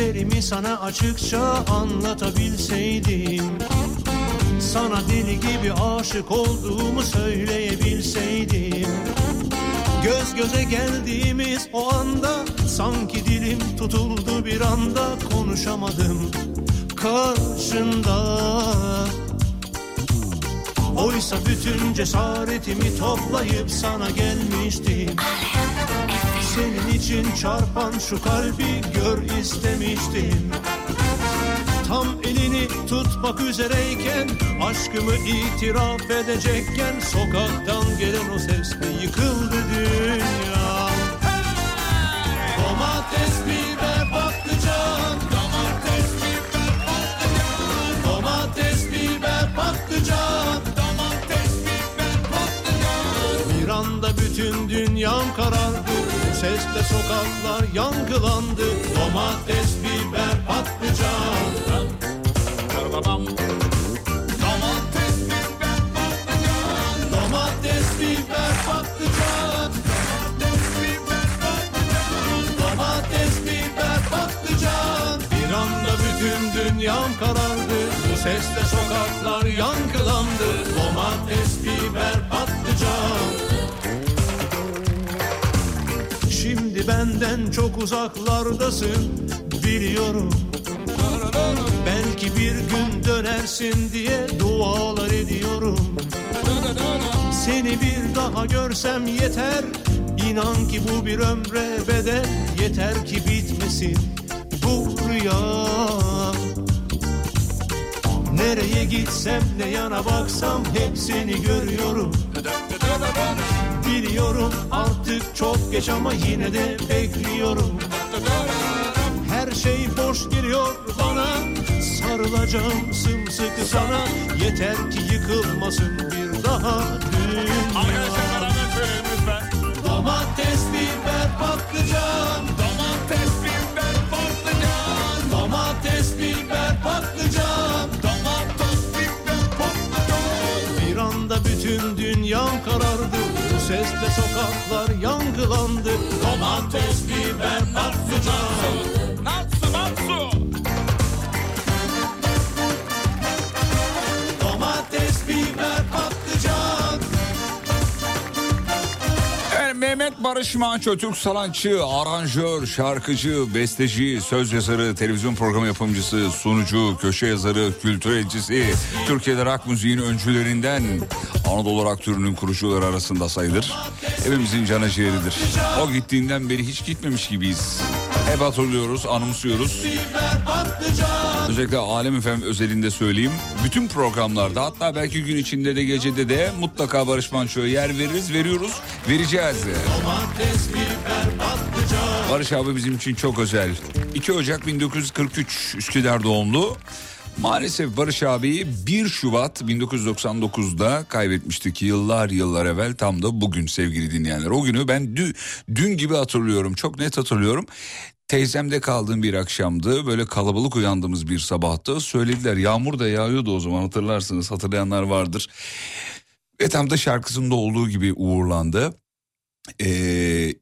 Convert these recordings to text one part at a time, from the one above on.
hislerimi sana açıkça anlatabilseydim Sana deli gibi aşık olduğumu söyleyebilseydim. Göz göze geldiğimiz o anda Sanki dilim tutuldu bir anda Konuşamadım karşında. Oysa bütün cesaretimi toplayıp sana gelmiştim senin için çarpan şu kalbi gör istemiştim. Tam elini tutmak üzereyken Aşkımı itiraf edecekken Sokaktan gelen o sesle yıkıldı dünya. Domates, biber, patlıcan Domates, biber, patlıcan. Domates, biber, patlıcan. Domates, biber, patlıcan. Bir anda bütün dünyam karardı. Bu sesle sokaklar yankılandı Domates, biber, patlıcan. Domates, biber, patlıcan. Domates, biber, patlıcan. Domates, biber, patlıcan. Domates, biber, patlıcan. Bir anda bütün dünyam karardı. Bu sesle sokaklar yankılandı Domates, biber, patlıcan benden çok uzaklardasın biliyorum. Belki bir gün dönersin diye dualar ediyorum. Seni bir daha görsem yeter İnan ki bu bir ömre bedel. Yeter ki bitmesin bu rüya. Nereye gitsem ne yana baksam hep seni görüyorum Biliyorum. Artık çok geç ama yine de bekliyorum. Her şey boş geliyor bana. Sarılacağım sımsıkı sana. Yeter ki yıkılmasın bir daha dünya. Domates, biber, patlıcan sokaklar yankılandı Domates, biber, patlıcan Mehmet Barış Manço, Türk sanatçı, aranjör, şarkıcı, besteci, söz yazarı, televizyon programı yapımcısı, sunucu, köşe yazarı, kültür elçisi, Türkiye'de rock müziğin öncülerinden Anadolu rock türünün kurucuları arasında sayılır. Evimizin canı ciğeridir. O gittiğinden beri hiç gitmemiş gibiyiz. Hep hatırlıyoruz, anımsıyoruz. Özellikle Alem Efem özelinde söyleyeyim. Bütün programlarda hatta belki gün içinde de gecede de mutlaka Barış Manço'ya yer veririz, veriyoruz, vereceğiz. Barış abi bizim için çok özel. 2 Ocak 1943 Üsküdar doğumlu. Maalesef Barış abiyi 1 Şubat 1999'da kaybetmiştik yıllar yıllar evvel tam da bugün sevgili dinleyenler. O günü ben dü, dün gibi hatırlıyorum çok net hatırlıyorum. Teyzemde kaldığım bir akşamdı. Böyle kalabalık uyandığımız bir sabahtı. Söylediler yağmur da yağıyordu o zaman hatırlarsınız. Hatırlayanlar vardır. Ve tam da şarkısında olduğu gibi uğurlandı. Ee,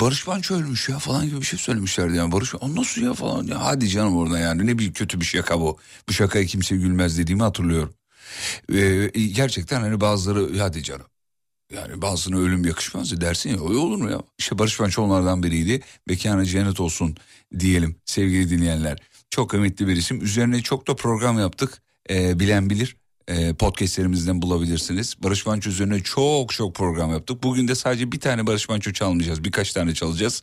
Barış Manço ölmüş ya falan gibi bir şey söylemişlerdi yani. Barış o nasıl ya? falan. Ya hadi canım orada yani. Ne bir kötü bir şaka bu. Bu şakaya kimse gülmez dediğimi hatırlıyorum. Ee, gerçekten hani bazıları hadi canım yani bazısına ölüm yakışmaz dersin ya o olur mu ya? İşte Barış Manço onlardan biriydi. Mekanı cennet olsun diyelim sevgili dinleyenler. Çok kıymetli bir isim. Üzerine çok da program yaptık. Ee, bilen bilir. Ee, podcastlerimizden bulabilirsiniz. Barış Manço üzerine çok çok program yaptık. Bugün de sadece bir tane Barış Manço çalmayacağız. Birkaç tane çalacağız.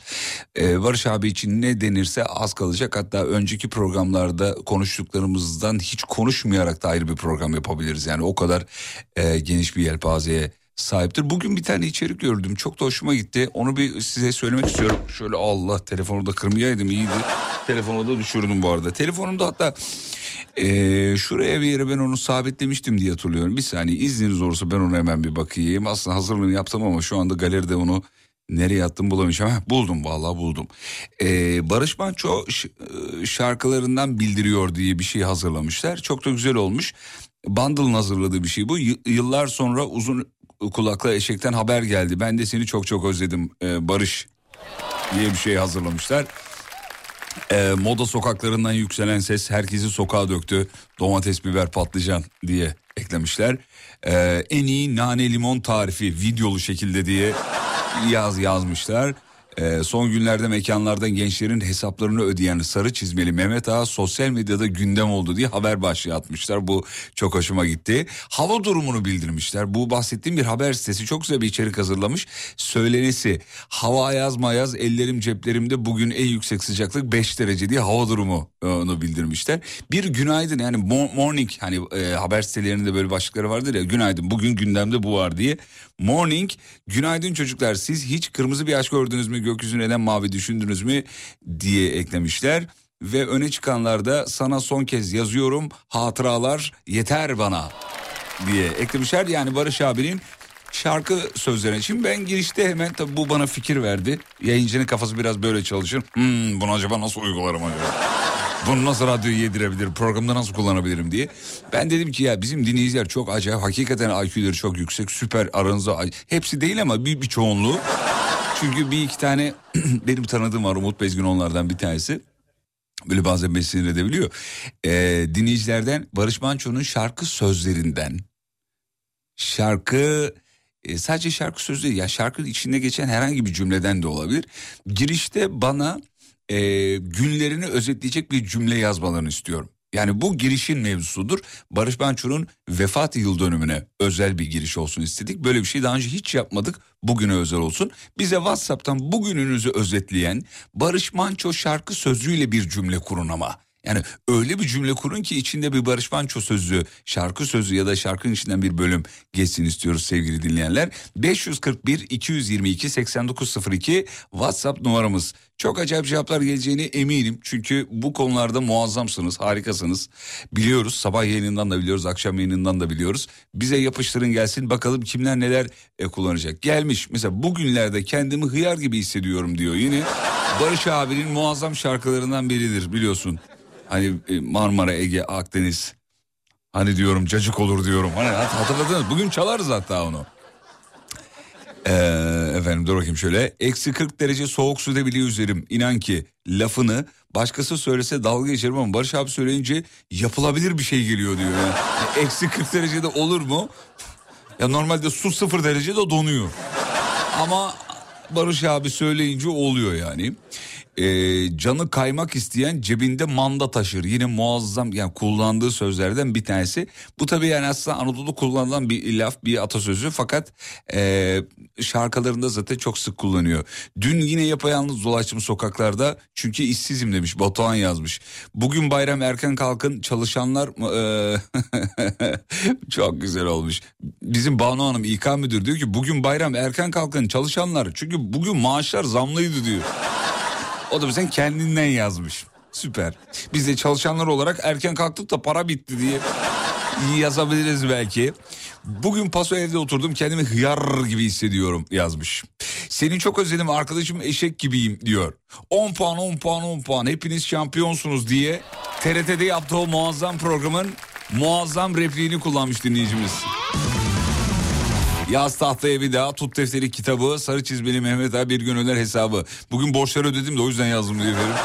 Ee, Barış abi için ne denirse az kalacak. Hatta önceki programlarda konuştuklarımızdan hiç konuşmayarak da ayrı bir program yapabiliriz. Yani o kadar e, geniş bir yelpazeye sahiptir. Bugün bir tane içerik gördüm. Çok da hoşuma gitti. Onu bir size söylemek istiyorum. Şöyle Allah telefonu da kırmayaydım iyiydi. Telefonu da düşürdüm bu arada. Telefonumda hatta ee, şuraya bir yere ben onu sabitlemiştim diye hatırlıyorum. Bir saniye izniniz olursa ben onu hemen bir bakayım. Aslında hazırlığını yaptım ama şu anda galeride onu nereye attım bulamayacağım. Heh, buldum vallahi buldum. Ee, Barış Manço şarkılarından bildiriyor diye bir şey hazırlamışlar. Çok da güzel olmuş. Bundle'ın hazırladığı bir şey bu. Y- yıllar sonra uzun kulakla eşekten haber geldi. Ben de seni çok çok özledim ee, Barış diye bir şey hazırlamışlar. Ee, moda sokaklarından yükselen ses herkesi sokağa döktü. Domates, biber, patlıcan diye eklemişler. Ee, en iyi nane limon tarifi videolu şekilde diye yaz yazmışlar. Ee, son günlerde mekanlardan gençlerin hesaplarını ödeyen sarı çizmeli Mehmet Ağa sosyal medyada gündem oldu diye haber başlığı atmışlar. Bu çok hoşuma gitti. Hava durumunu bildirmişler. Bu bahsettiğim bir haber sitesi çok güzel bir içerik hazırlamış. Söylenesi hava ayaz mayaz ellerim ceplerimde bugün en yüksek sıcaklık 5 derece diye hava durumunu bildirmişler. Bir günaydın yani morning hani e, haber sitelerinde böyle başlıkları vardır ya günaydın bugün gündemde bu var diye. Morning günaydın çocuklar siz hiç kırmızı bir aşk gördünüz mü gökyüzü neden mavi düşündünüz mü diye eklemişler. Ve öne çıkanlarda sana son kez yazıyorum hatıralar yeter bana diye eklemişler. Yani Barış abinin şarkı sözlerine. Şimdi ben girişte hemen tabi bu bana fikir verdi. Yayıncının kafası biraz böyle çalışır. Hmm, bunu acaba nasıl uygularım acaba? Bunu nasıl radyoya yedirebilirim, programda nasıl kullanabilirim diye. Ben dedim ki ya bizim dinleyiciler çok acayip. Hakikaten IQ'leri çok yüksek, süper aranızda. Hepsi değil ama bir, bir çoğunluğu. Çünkü bir iki tane benim tanıdığım var Umut Bezgin onlardan bir tanesi. Böyle bazen beni sinir edebiliyor. Ee, dinleyicilerden Barış Manço'nun şarkı sözlerinden. Şarkı e, sadece şarkı sözü ya şarkının içinde geçen herhangi bir cümleden de olabilir. Girişte bana e, günlerini özetleyecek bir cümle yazmalarını istiyorum. Yani bu girişin mevzusudur. Barış Manço'nun vefat yıl dönümüne özel bir giriş olsun istedik. Böyle bir şey daha önce hiç yapmadık. Bugüne özel olsun. Bize WhatsApp'tan bugününüzü özetleyen Barış Manço şarkı sözüyle bir cümle kurun ama. Yani öyle bir cümle kurun ki içinde bir Barış Manço sözü, şarkı sözü ya da şarkının içinden bir bölüm geçsin istiyoruz sevgili dinleyenler. 541 222 8902 WhatsApp numaramız. Çok acayip cevaplar geleceğine eminim. Çünkü bu konularda muazzamsınız, harikasınız. Biliyoruz, sabah yayınından da biliyoruz, akşam yayınından da biliyoruz. Bize yapıştırın gelsin bakalım kimler neler e, kullanacak. Gelmiş mesela bugünlerde kendimi hıyar gibi hissediyorum diyor yine. Barış abinin muazzam şarkılarından biridir biliyorsun. Hani e, Marmara, Ege, Akdeniz. Hani diyorum cacık olur diyorum. Hani hatırladınız bugün çalarız hatta onu. Ee, efendim dur bakayım şöyle. Eksi 40 derece soğuk suda bile üzerim. İnan ki lafını başkası söylese dalga geçerim ama Barış abi söyleyince yapılabilir bir şey geliyor diyor. Yani. Eksi 40 derecede olur mu? Ya normalde su sıfır derecede donuyor. Ama Barış abi söyleyince oluyor yani e, canı kaymak isteyen cebinde manda taşır. Yine muazzam yani kullandığı sözlerden bir tanesi. Bu tabii yani aslında Anadolu kullanılan bir laf bir atasözü fakat e, şarkılarında zaten çok sık kullanıyor. Dün yine yapayalnız dolaştım sokaklarda çünkü işsizim demiş Batuhan yazmış. Bugün bayram erken kalkın çalışanlar e, çok güzel olmuş. Bizim Banu Hanım İK müdür diyor ki bugün bayram erken kalkın çalışanlar çünkü bugün maaşlar zamlıydı diyor. O da bizden kendinden yazmış. Süper. Biz de çalışanlar olarak erken kalktık da para bitti diye yazabiliriz belki. Bugün paso evde oturdum kendimi hıyar gibi hissediyorum yazmış. Seni çok özledim arkadaşım eşek gibiyim diyor. 10 puan 10 puan 10 puan hepiniz şampiyonsunuz diye TRT'de yaptığı o muazzam programın muazzam repliğini kullanmış dinleyicimiz. Yaz tahtaya bir daha tut defteri kitabı sarı çizmeli Mehmet abi bir gün öner hesabı. Bugün borçları ödedim de o yüzden yazdım diye efendim.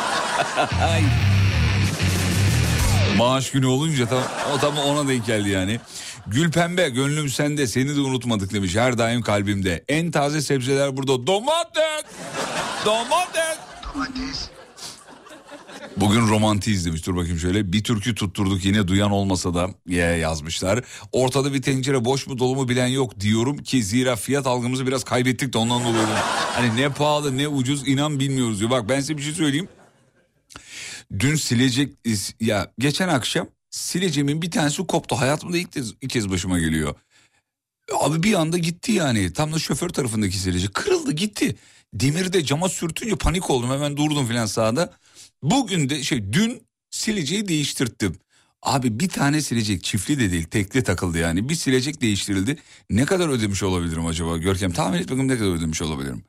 Maaş günü olunca tam, o tam ona denk geldi yani. Gül pembe gönlüm sende seni de unutmadık demiş. Her daim kalbimde. En taze sebzeler burada. Domates. Domates. Domates. Bugün romantiyiz demiş. Dur bakayım şöyle. Bir türkü tutturduk yine duyan olmasa da ya yazmışlar. Ortada bir tencere boş mu dolu mu bilen yok diyorum ki zira fiyat algımızı biraz kaybettik de ondan dolayı. Hani ne pahalı ne ucuz inan bilmiyoruz diyor. Bak ben size bir şey söyleyeyim. Dün silecek ya geçen akşam sileceğimin bir tanesi koptu. Hayatımda ilk kez, ilk kez başıma geliyor. Abi bir anda gitti yani. Tam da şoför tarafındaki silecek kırıldı gitti. Demiri de cama sürtünce panik oldum. Hemen durdum filan sağda. Bugün de şey dün sileceği değiştirttim. Abi bir tane silecek çiftli de değil tekli takıldı yani. Bir silecek değiştirildi. Ne kadar ödemiş olabilirim acaba Görkem? Tahmin et bakalım ne kadar ödemiş olabilirim.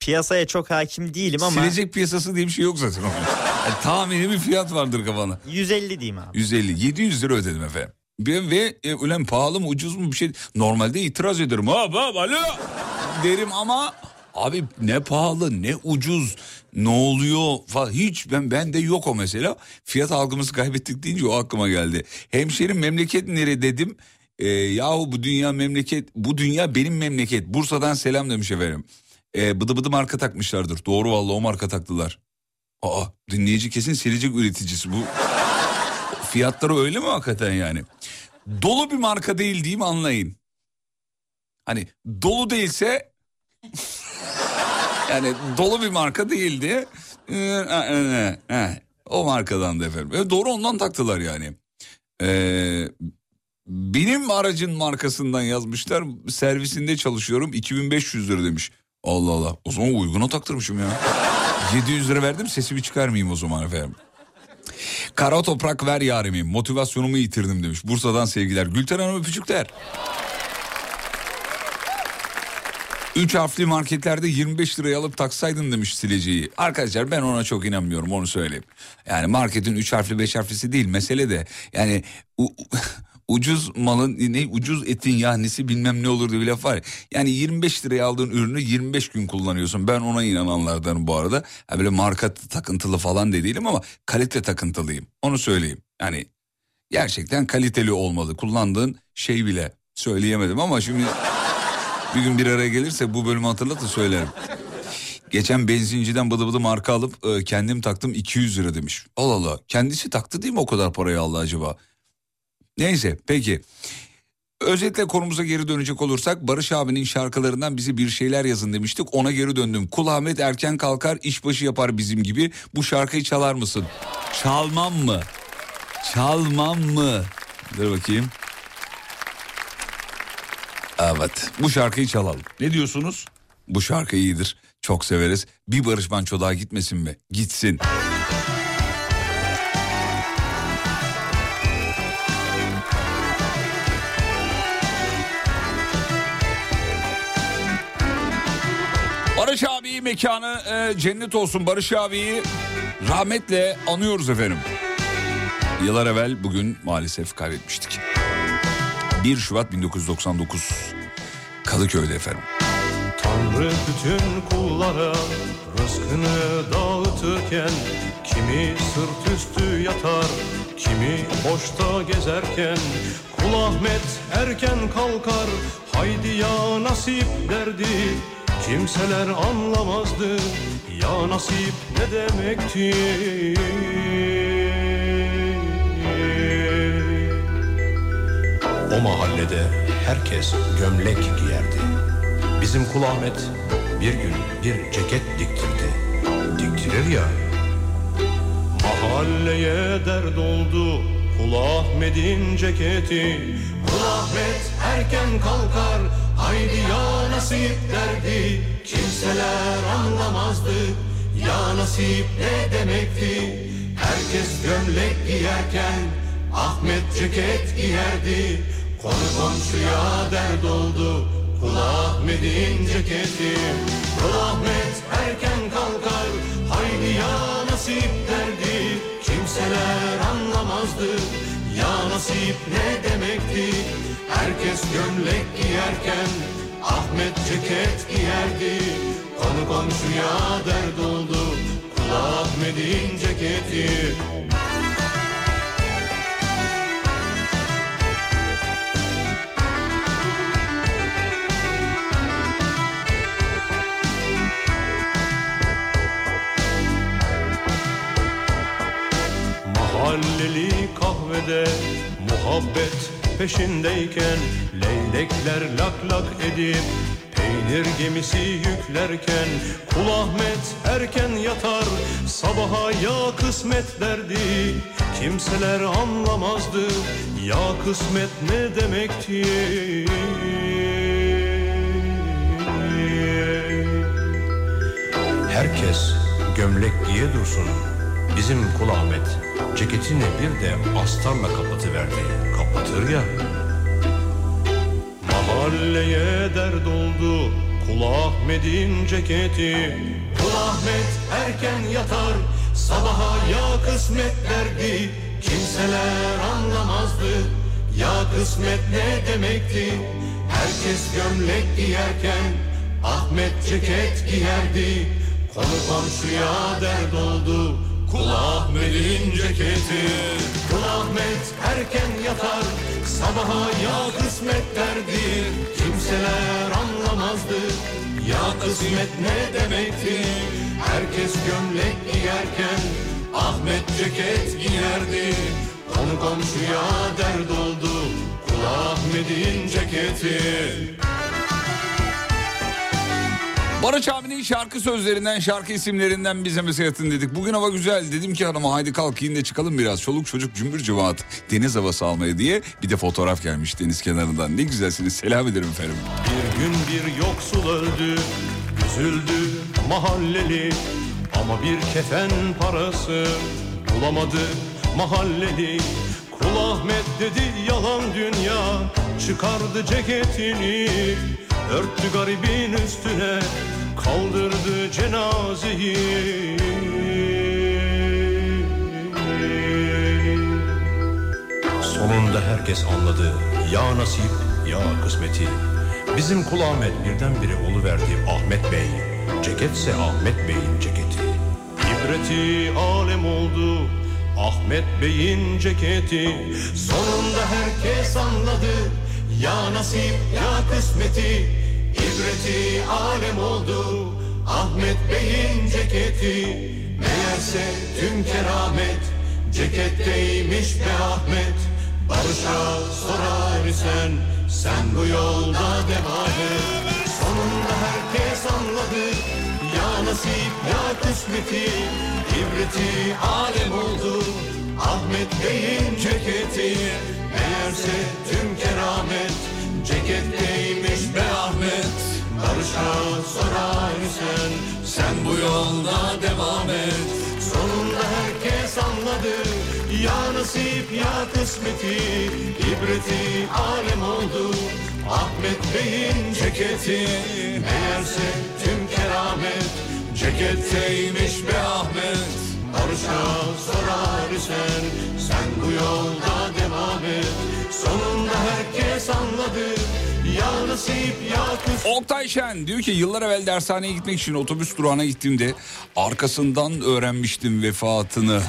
Piyasaya çok hakim değilim ama... Silecek piyasası diye bir şey yok zaten. yani tahmini bir fiyat vardır kafana. 150 diyeyim abi. 150. 700 lira ödedim efendim. Ve e, ulan pahalı mı ucuz mu bir şey. Normalde itiraz ederim. Hop hop alo derim ama Abi ne pahalı ne ucuz ne oluyor falan hiç ben bende yok o mesela. Fiyat algımızı kaybettik deyince o aklıma geldi. Hemşerim memleket nere dedim. E, yahu bu dünya memleket bu dünya benim memleket. Bursa'dan selam demiş efendim. E, bıdı bıdı marka takmışlardır. Doğru vallahi o marka taktılar. Aa dinleyici kesin silecek üreticisi bu. Fiyatları öyle mi hakikaten yani? Dolu bir marka değil diyeyim anlayın. Hani dolu değilse yani dolu bir marka değildi. O markadan da efendim. doğru ondan taktılar yani. Ee, benim aracın markasından yazmışlar. Servisinde çalışıyorum 2500 lira demiş. Allah Allah. O zaman uyguna taktırmışım ya. 700 lira verdim sesimi çıkarmayayım o zaman efendim. Kara toprak ver yarimi motivasyonumu yitirdim demiş. Bursa'dan sevgiler. Gülten Hanım öpücükler. Üç harfli marketlerde 25 liraya alıp taksaydın demiş sileceği. Arkadaşlar ben ona çok inanmıyorum onu söyleyeyim. Yani marketin üç harfli beş harflisi değil mesele de yani u, ucuz malın ne ucuz etin yahnisi bilmem ne olur diye bir laf var. Yani 25 liraya aldığın ürünü 25 gün kullanıyorsun. Ben ona inananlardanım bu arada. Ha böyle marka takıntılı falan de değilim ama kalite takıntılıyım. Onu söyleyeyim. Yani gerçekten kaliteli olmalı. Kullandığın şey bile söyleyemedim ama şimdi bir gün bir araya gelirse bu bölümü hatırlatın söylerim. Geçen benzinciden bıdı bıdı marka alıp e, kendim taktım 200 lira demiş. Allah Allah kendisi taktı değil mi o kadar parayı Allah acaba? Neyse peki. Özetle konumuza geri dönecek olursak Barış abinin şarkılarından bize bir şeyler yazın demiştik. Ona geri döndüm. Kul Ahmet erken kalkar işbaşı yapar bizim gibi. Bu şarkıyı çalar mısın? Çalmam mı? Çalmam mı? Dur bakayım. Evet bu şarkıyı çalalım. Ne diyorsunuz? Bu şarkı iyidir. Çok severiz. Bir Barış Manço daha gitmesin mi? Gitsin. Barış abi mekanı e, cennet olsun. Barış abiyi rahmetle anıyoruz efendim. Yıllar evvel bugün maalesef kaybetmiştik. 1 Şubat 1999 Kadıköy'de efendim. Tanrı bütün kullara rızkını dağıtırken Kimi sırt üstü yatar, kimi boşta gezerken Kul Ahmet erken kalkar, haydi ya nasip derdi Kimseler anlamazdı, ya nasip ne demekti O mahallede herkes gömlek giyerdi. Bizim Kul Ahmet bir gün bir ceket diktirdi. Diktirir ya. Mahalleye dert oldu Kul Ahmet'in ceketi. Kul Ahmet erken kalkar haydi ya nasip derdi. Kimseler anlamazdı ya nasip ne demekti. Herkes gömlek giyerken Ahmet ceket giyerdi. Konu komşuya dert oldu. Kul Ahmet'in ceketi. Kul Ahmet erken kalkar. Haydi ya nasip derdi. Kimseler anlamazdı. Ya nasip ne demekti? Herkes gömlek giyerken Ahmet ceket giyerdi. Konu komşuya dert oldu. Kul Ahmet'in ceketi kahvede Muhabbet peşindeyken Leylekler lak lak edip Peynir gemisi yüklerken Kul Ahmet erken yatar Sabaha ya kısmet derdi. Kimseler anlamazdı Ya kısmet ne demekti Herkes gömlek giye dursun Bizim Kul Ahmet ceketini bir de astarla kapatıverdi. Kapatır ya. Mahalleye dert oldu Kul Ahmet'in ceketi. Kul Ahmet erken yatar Sabaha ya kısmet derdi. Kimseler anlamazdı Ya kısmet ne demekti? Herkes gömlek giyerken Ahmet ceket giyerdi. Konu komşuya dert oldu Kul Ahmet'in ceketi. Kul Ahmet erken yatar. Sabaha ya kısmet derdi. Kimseler anlamazdı. Ya kısmet ne demekti? Herkes gömlek giyerken Ahmet ceket giyerdi. Konu komşuya dert oldu. Kul Ahmet'in ceketi Barış abinin şarkı sözlerinden, şarkı isimlerinden bize mesaj atın dedik. Bugün hava güzel. Dedim ki hanıma haydi kalk yine çıkalım biraz. Çoluk çocuk cümbür cemaat deniz havası almaya diye. Bir de fotoğraf gelmiş deniz kenarından. Ne güzelsiniz. Selam ederim efendim. Bir gün bir yoksul öldü, üzüldü mahalleli Ama bir kefen parası bulamadı mahalleli Kul Ahmet dedi yalan dünya, çıkardı ceketini Örttü garibin üstüne, kaldırdı cenazeyi. Sonunda herkes anladı. Ya nasip ya kısmeti. Bizim Kul Ahmet birdenbire oluverdi Ahmet Bey. Ceketse Ahmet Bey'in ceketi. İbreti alem oldu Ahmet Bey'in ceketi. Sonunda herkes anladı Ya nasip ya kısmeti İbreti alem oldu. Ahmet Bey'in ceketi Meğerse tüm keramet. Ceketteymiş be Ahmet Barış'a sorar isen Sen bu yolda devam et. Sonunda herkes anladı Ya nasip ya kısmeti İbreti alem oldu Ahmet Bey'in ceketi Meğerse tüm keramet. Ceketteymiş be Ahmet Barış'a sorar isen Sen bu yolda devam et. Sonunda herkes anladı Ya nasip ya kısmeti. İbreti alem oldu Ahmet Bey'in ceketi. Meğerse tüm keramet Ceketteymiş be Ahmet Barış'a sorar isen Sen bu yolda devam et. Sonunda herkes anladı. Oktay Şen diyor ki yıllar evvel dershaneye gitmek için otobüs durağına gittiğimde arkasından öğrenmiştim vefatını.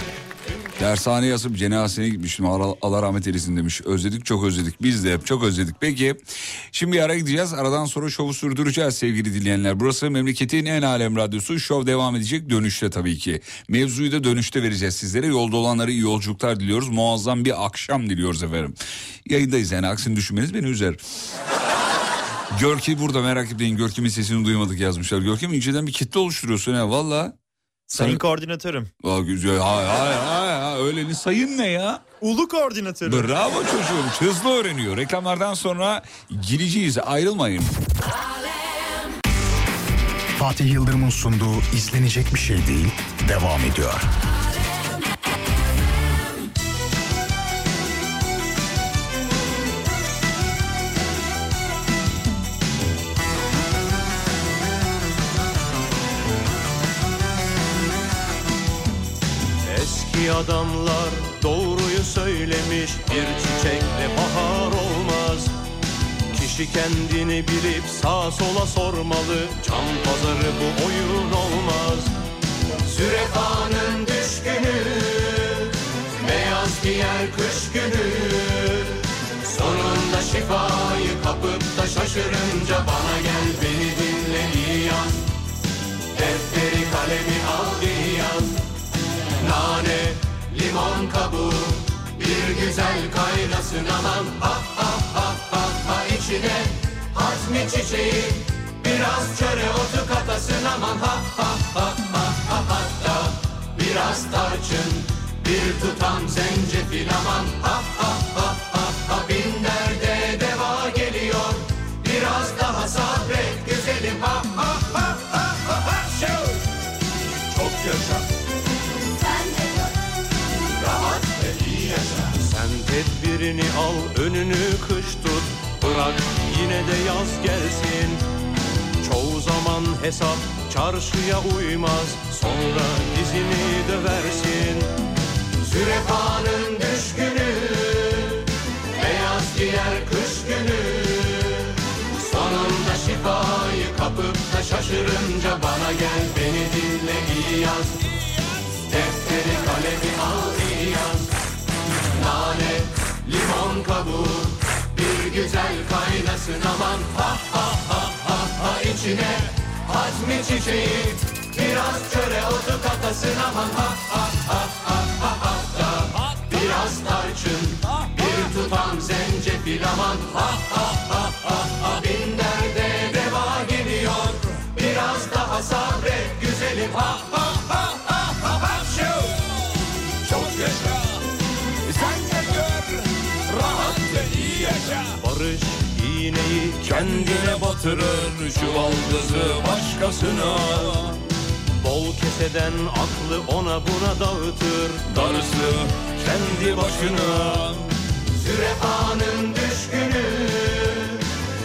Dershane yazıp cenazesine gitmiştim. Allah, rahmet eylesin demiş. Özledik çok özledik. Biz de hep çok özledik. Peki şimdi bir ara gideceğiz. Aradan sonra şovu sürdüreceğiz sevgili dinleyenler. Burası memleketin en alem radyosu. Şov devam edecek dönüşte tabii ki. Mevzuyu da dönüşte vereceğiz sizlere. Yolda olanlara iyi yolculuklar diliyoruz. Muazzam bir akşam diliyoruz efendim. Yayındayız yani aksini düşünmeniz beni üzer. Görki burada merak etmeyin. Görkem'in sesini duymadık yazmışlar. Görkem inceden bir kitle oluşturuyorsun ya valla. Sayın koordinatörüm. Aa, güzel. Hayır hayır hayır. hayır. Öyle sayın ne ya? Ulu koordinatörüm. Bravo çocuğum. Hızlı öğreniyor. Reklamlardan sonra gireceğiz. Ayrılmayın. Fatih Yıldırım'ın sunduğu izlenecek bir şey değil devam ediyor. Eski adamlar doğruyu söylemiş? Bir çiçekle bahar olmaz. Kişi kendini bilip sağa sola sormalı. Can pazarı bu oyun olmaz. Sürefanın düşkünü Beyaz giyer kış günü. Sonunda şifayı kapıp da şaşırınca Bana gel beni dinle iyi yaz Defteri kalemi al iyi yaz Nane, limon kabuğu, bir güzel kaynasın aman. Ha ha ha ha ha içine Hazmi çiçeği biraz çöre otu katasın aman. Ha ha ha ha ha hatta Biraz tarçın bir tutam zencefil aman. Ha ha ha önünü kış tut Bırak yine de yaz gelsin. Çoğu zaman hesap çarşıya uymaz Sonra dizini döversin Zürefanın düşkünü Beyaz giyer kış günü. Sonunda şifayı kapıp da şaşırınca Bana gel beni dinle iyi yaz. Defteri kalemi al iyi yaz. Nane, limon kabuğu Bir güzel kaynasın aman Ha ha ha ha ha içine Hazmi çiçeği Biraz çöre otu katasın aman Ha ha ha ha ha ha da Biraz tarçın Bir tutam zencefil aman Ha ha ha ha ha Bin Barış iğneyi kendine batırır Çuvaldızı başkasına. Bol keseden aklı ona buna dağıtır Darısı kendi başına. Zürefanın düşkünü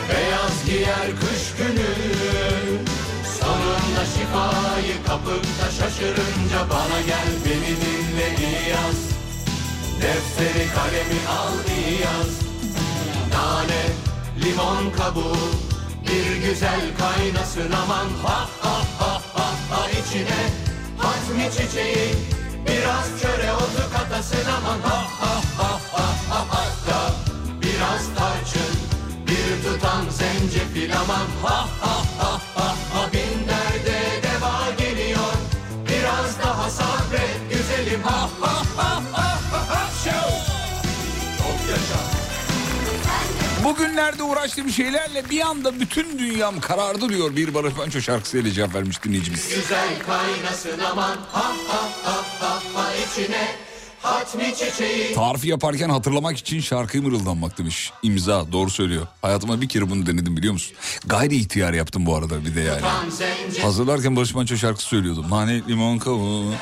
Beyaz giyer kış günü. Sonunda şifayı kapıp da şaşırınca Bana gel beni dinle iyi yaz Defteri kalemi al iyi yaz Nane, limon kabuğu Bir güzel kaynasın aman. Ha ha ha ha ha içine Hazmi çiçeği Biraz çöre otu katasın aman. Ha ha ha ha ha ha da Biraz tarçın Bir tutam zencefil aman. Ha ha Bugünlerde uğraştığım şeylerle bir anda bütün dünyam karardı diyor bir Barış Manço şarkısıyla cevap vermiş dinleyicimiz. Güzel kaynasın aman ha ha ha ha ha içine Tarifi yaparken hatırlamak için şarkıyı mırıldanmak demiş. İmza doğru söylüyor. Hayatıma bir kere bunu denedim biliyor musun? Gayri ihtiyar yaptım bu arada bir de yani. Hazırlarken Barış Manço şarkısı söylüyordum. Nane, limon, kavuğu.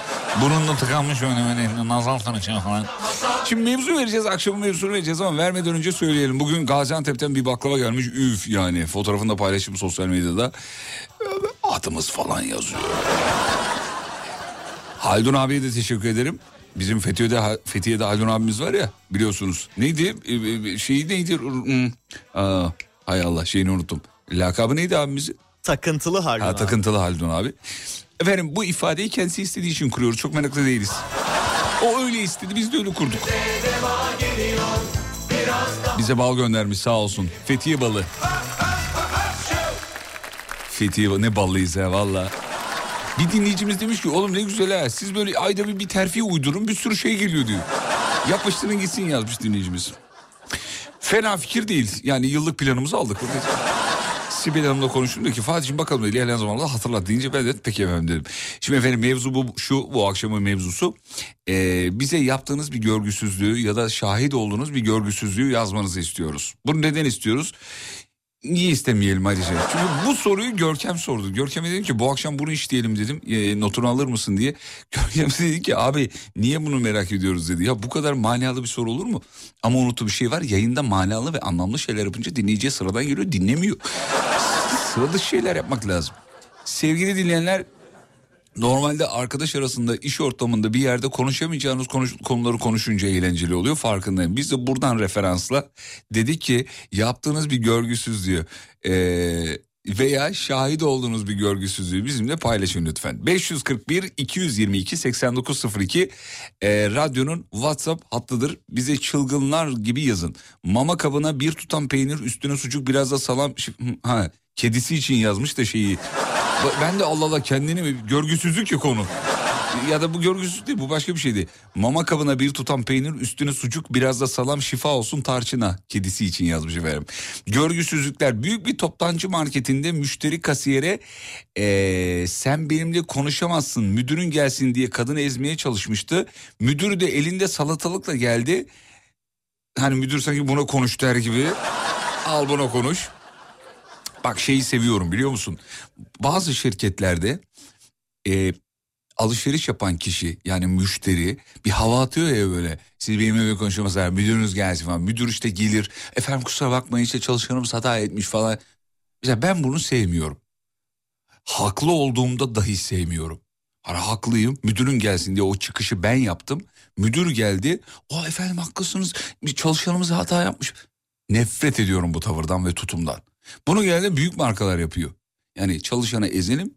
Burnunda tıkanmış öyle böyle nazal tanıçı falan. Şimdi mevzu vereceğiz. Akşamın mevzusunu vereceğiz ama vermeden önce söyleyelim. Bugün Gaziantep'ten bir baklava gelmiş. Üf yani. Fotoğrafını da paylaştım sosyal medyada. Adımız falan yazıyor. Haldun abiye de teşekkür ederim. Bizim Fethiye'de, Fethiye'de Haldun abimiz var ya biliyorsunuz. Neydi? Ee, Şeyi neydi? Hmm. Aa, hay Allah şeyini unuttum. Lakabı neydi abimizin? Takıntılı Haldun Ha, abi. takıntılı Haldun abi. Efendim bu ifadeyi kendisi istediği için kuruyoruz. Çok meraklı değiliz. O öyle istedi biz de öyle kurduk. Bize bal göndermiş sağ olsun. Fethiye balı. Fethiye balı ne ballıyız ya valla. Bir dinleyicimiz demiş ki oğlum ne güzel ha siz böyle ayda bir, bir terfi uydurun bir sürü şey geliyor diyor. Yapıştırın gitsin yazmış dinleyicimiz. Fena fikir değil yani yıllık planımızı aldık. Sibel Hanım'la konuştum diyor ki Fatih'im bakalım ilerleyen zamanlarda hatırlat deyince ben de peki efendim dedim. Şimdi efendim mevzu bu şu bu akşamın mevzusu Ee, bize yaptığınız bir görgüsüzlüğü ya da şahit olduğunuz bir görgüsüzlüğü yazmanızı istiyoruz. Bunu neden istiyoruz? Niye istemeyelim ayrıca? Çünkü bu soruyu Görkem sordu. Görkem'e dedim ki bu akşam bunu işleyelim dedim. E, notunu alır mısın diye. Görkem de dedi ki abi niye bunu merak ediyoruz dedi. Ya bu kadar manalı bir soru olur mu? Ama unuttuğu bir şey var. Yayında manalı ve anlamlı şeyler yapınca dinleyiciye sıradan geliyor dinlemiyor. Sıra şeyler yapmak lazım. Sevgili dinleyenler Normalde arkadaş arasında iş ortamında bir yerde konuşamayacağınız konuş- konuları konuşunca eğlenceli oluyor farkındayım. Biz de buradan referansla dedik ki yaptığınız bir görgüsüzlüğü eee, veya şahit olduğunuz bir görgüsüzlüğü bizimle paylaşın lütfen. 541 222 8902 eee, radyonun WhatsApp hattıdır. Bize çılgınlar gibi yazın. Mama kabına bir tutam peynir üstüne sucuk biraz da salam ha kedisi için yazmış da şeyi. Ben de Allah Allah kendini mi görgüsüzlük ya konu. Ya da bu görgüsüz değil bu başka bir şeydi. Mama kabına bir tutam peynir üstüne sucuk biraz da salam şifa olsun tarçına kedisi için yazmış efendim. Görgüsüzlükler büyük bir toptancı marketinde müşteri kasiyere ee, sen benimle konuşamazsın müdürün gelsin diye kadını ezmeye çalışmıştı. Müdür de elinde salatalıkla geldi. Hani müdür sanki buna konuş der gibi al buna konuş. Bak şeyi seviyorum biliyor musun? Bazı şirketlerde e, alışveriş yapan kişi yani müşteri bir hava atıyor ya böyle. Siz benimle böyle konuşamazsınız müdürünüz gelsin falan. Müdür işte gelir efendim kusura bakmayın işte çalışanımız hata etmiş falan. Mesela ben bunu sevmiyorum. Haklı olduğumda dahi sevmiyorum. Hani haklıyım müdürün gelsin diye o çıkışı ben yaptım. Müdür geldi. O efendim haklısınız bir çalışanımız hata yapmış. Nefret ediyorum bu tavırdan ve tutumdan. Bunu genelde büyük markalar yapıyor. Yani çalışana ezelim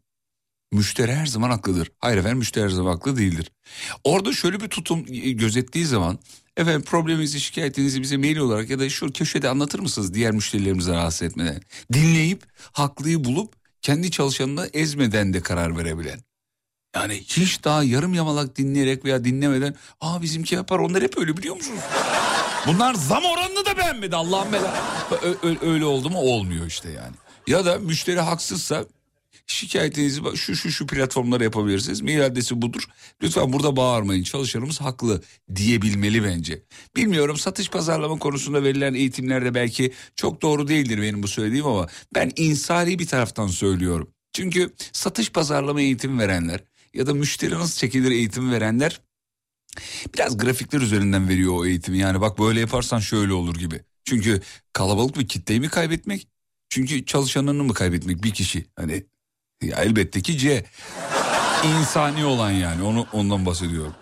müşteri her zaman haklıdır. Hayır efendim müşteri her zaman haklı değildir. Orada şöyle bir tutum gözettiği zaman efendim probleminizi şikayetinizi bize mail olarak ya da şu köşede anlatır mısınız diğer müşterilerimize rahatsız etmeden. Dinleyip haklıyı bulup kendi çalışanını ezmeden de karar verebilen. Yani hiç daha yarım yamalak dinleyerek veya dinlemeden aa bizimki yapar onlar hep öyle biliyor musunuz? Bunlar zam oranını da beğenmedi Allah'ım bela. Öyle oldu mu olmuyor işte yani. Ya da müşteri haksızsa şikayetinizi şu şu şu platformlara yapabilirsiniz. Mail adresi budur. Lütfen burada bağırmayın çalışanımız haklı diyebilmeli bence. Bilmiyorum satış pazarlama konusunda verilen eğitimlerde belki çok doğru değildir benim bu söylediğim ama ben insani bir taraftan söylüyorum. Çünkü satış pazarlama eğitimi verenler ya da müşteri nasıl çekilir eğitimi verenler biraz grafikler üzerinden veriyor o eğitimi. Yani bak böyle yaparsan şöyle olur gibi. Çünkü kalabalık bir kitleyi mi kaybetmek? Çünkü çalışanını mı kaybetmek bir kişi? Hani ya elbette ki C. İnsani olan yani onu ondan bahsediyorum.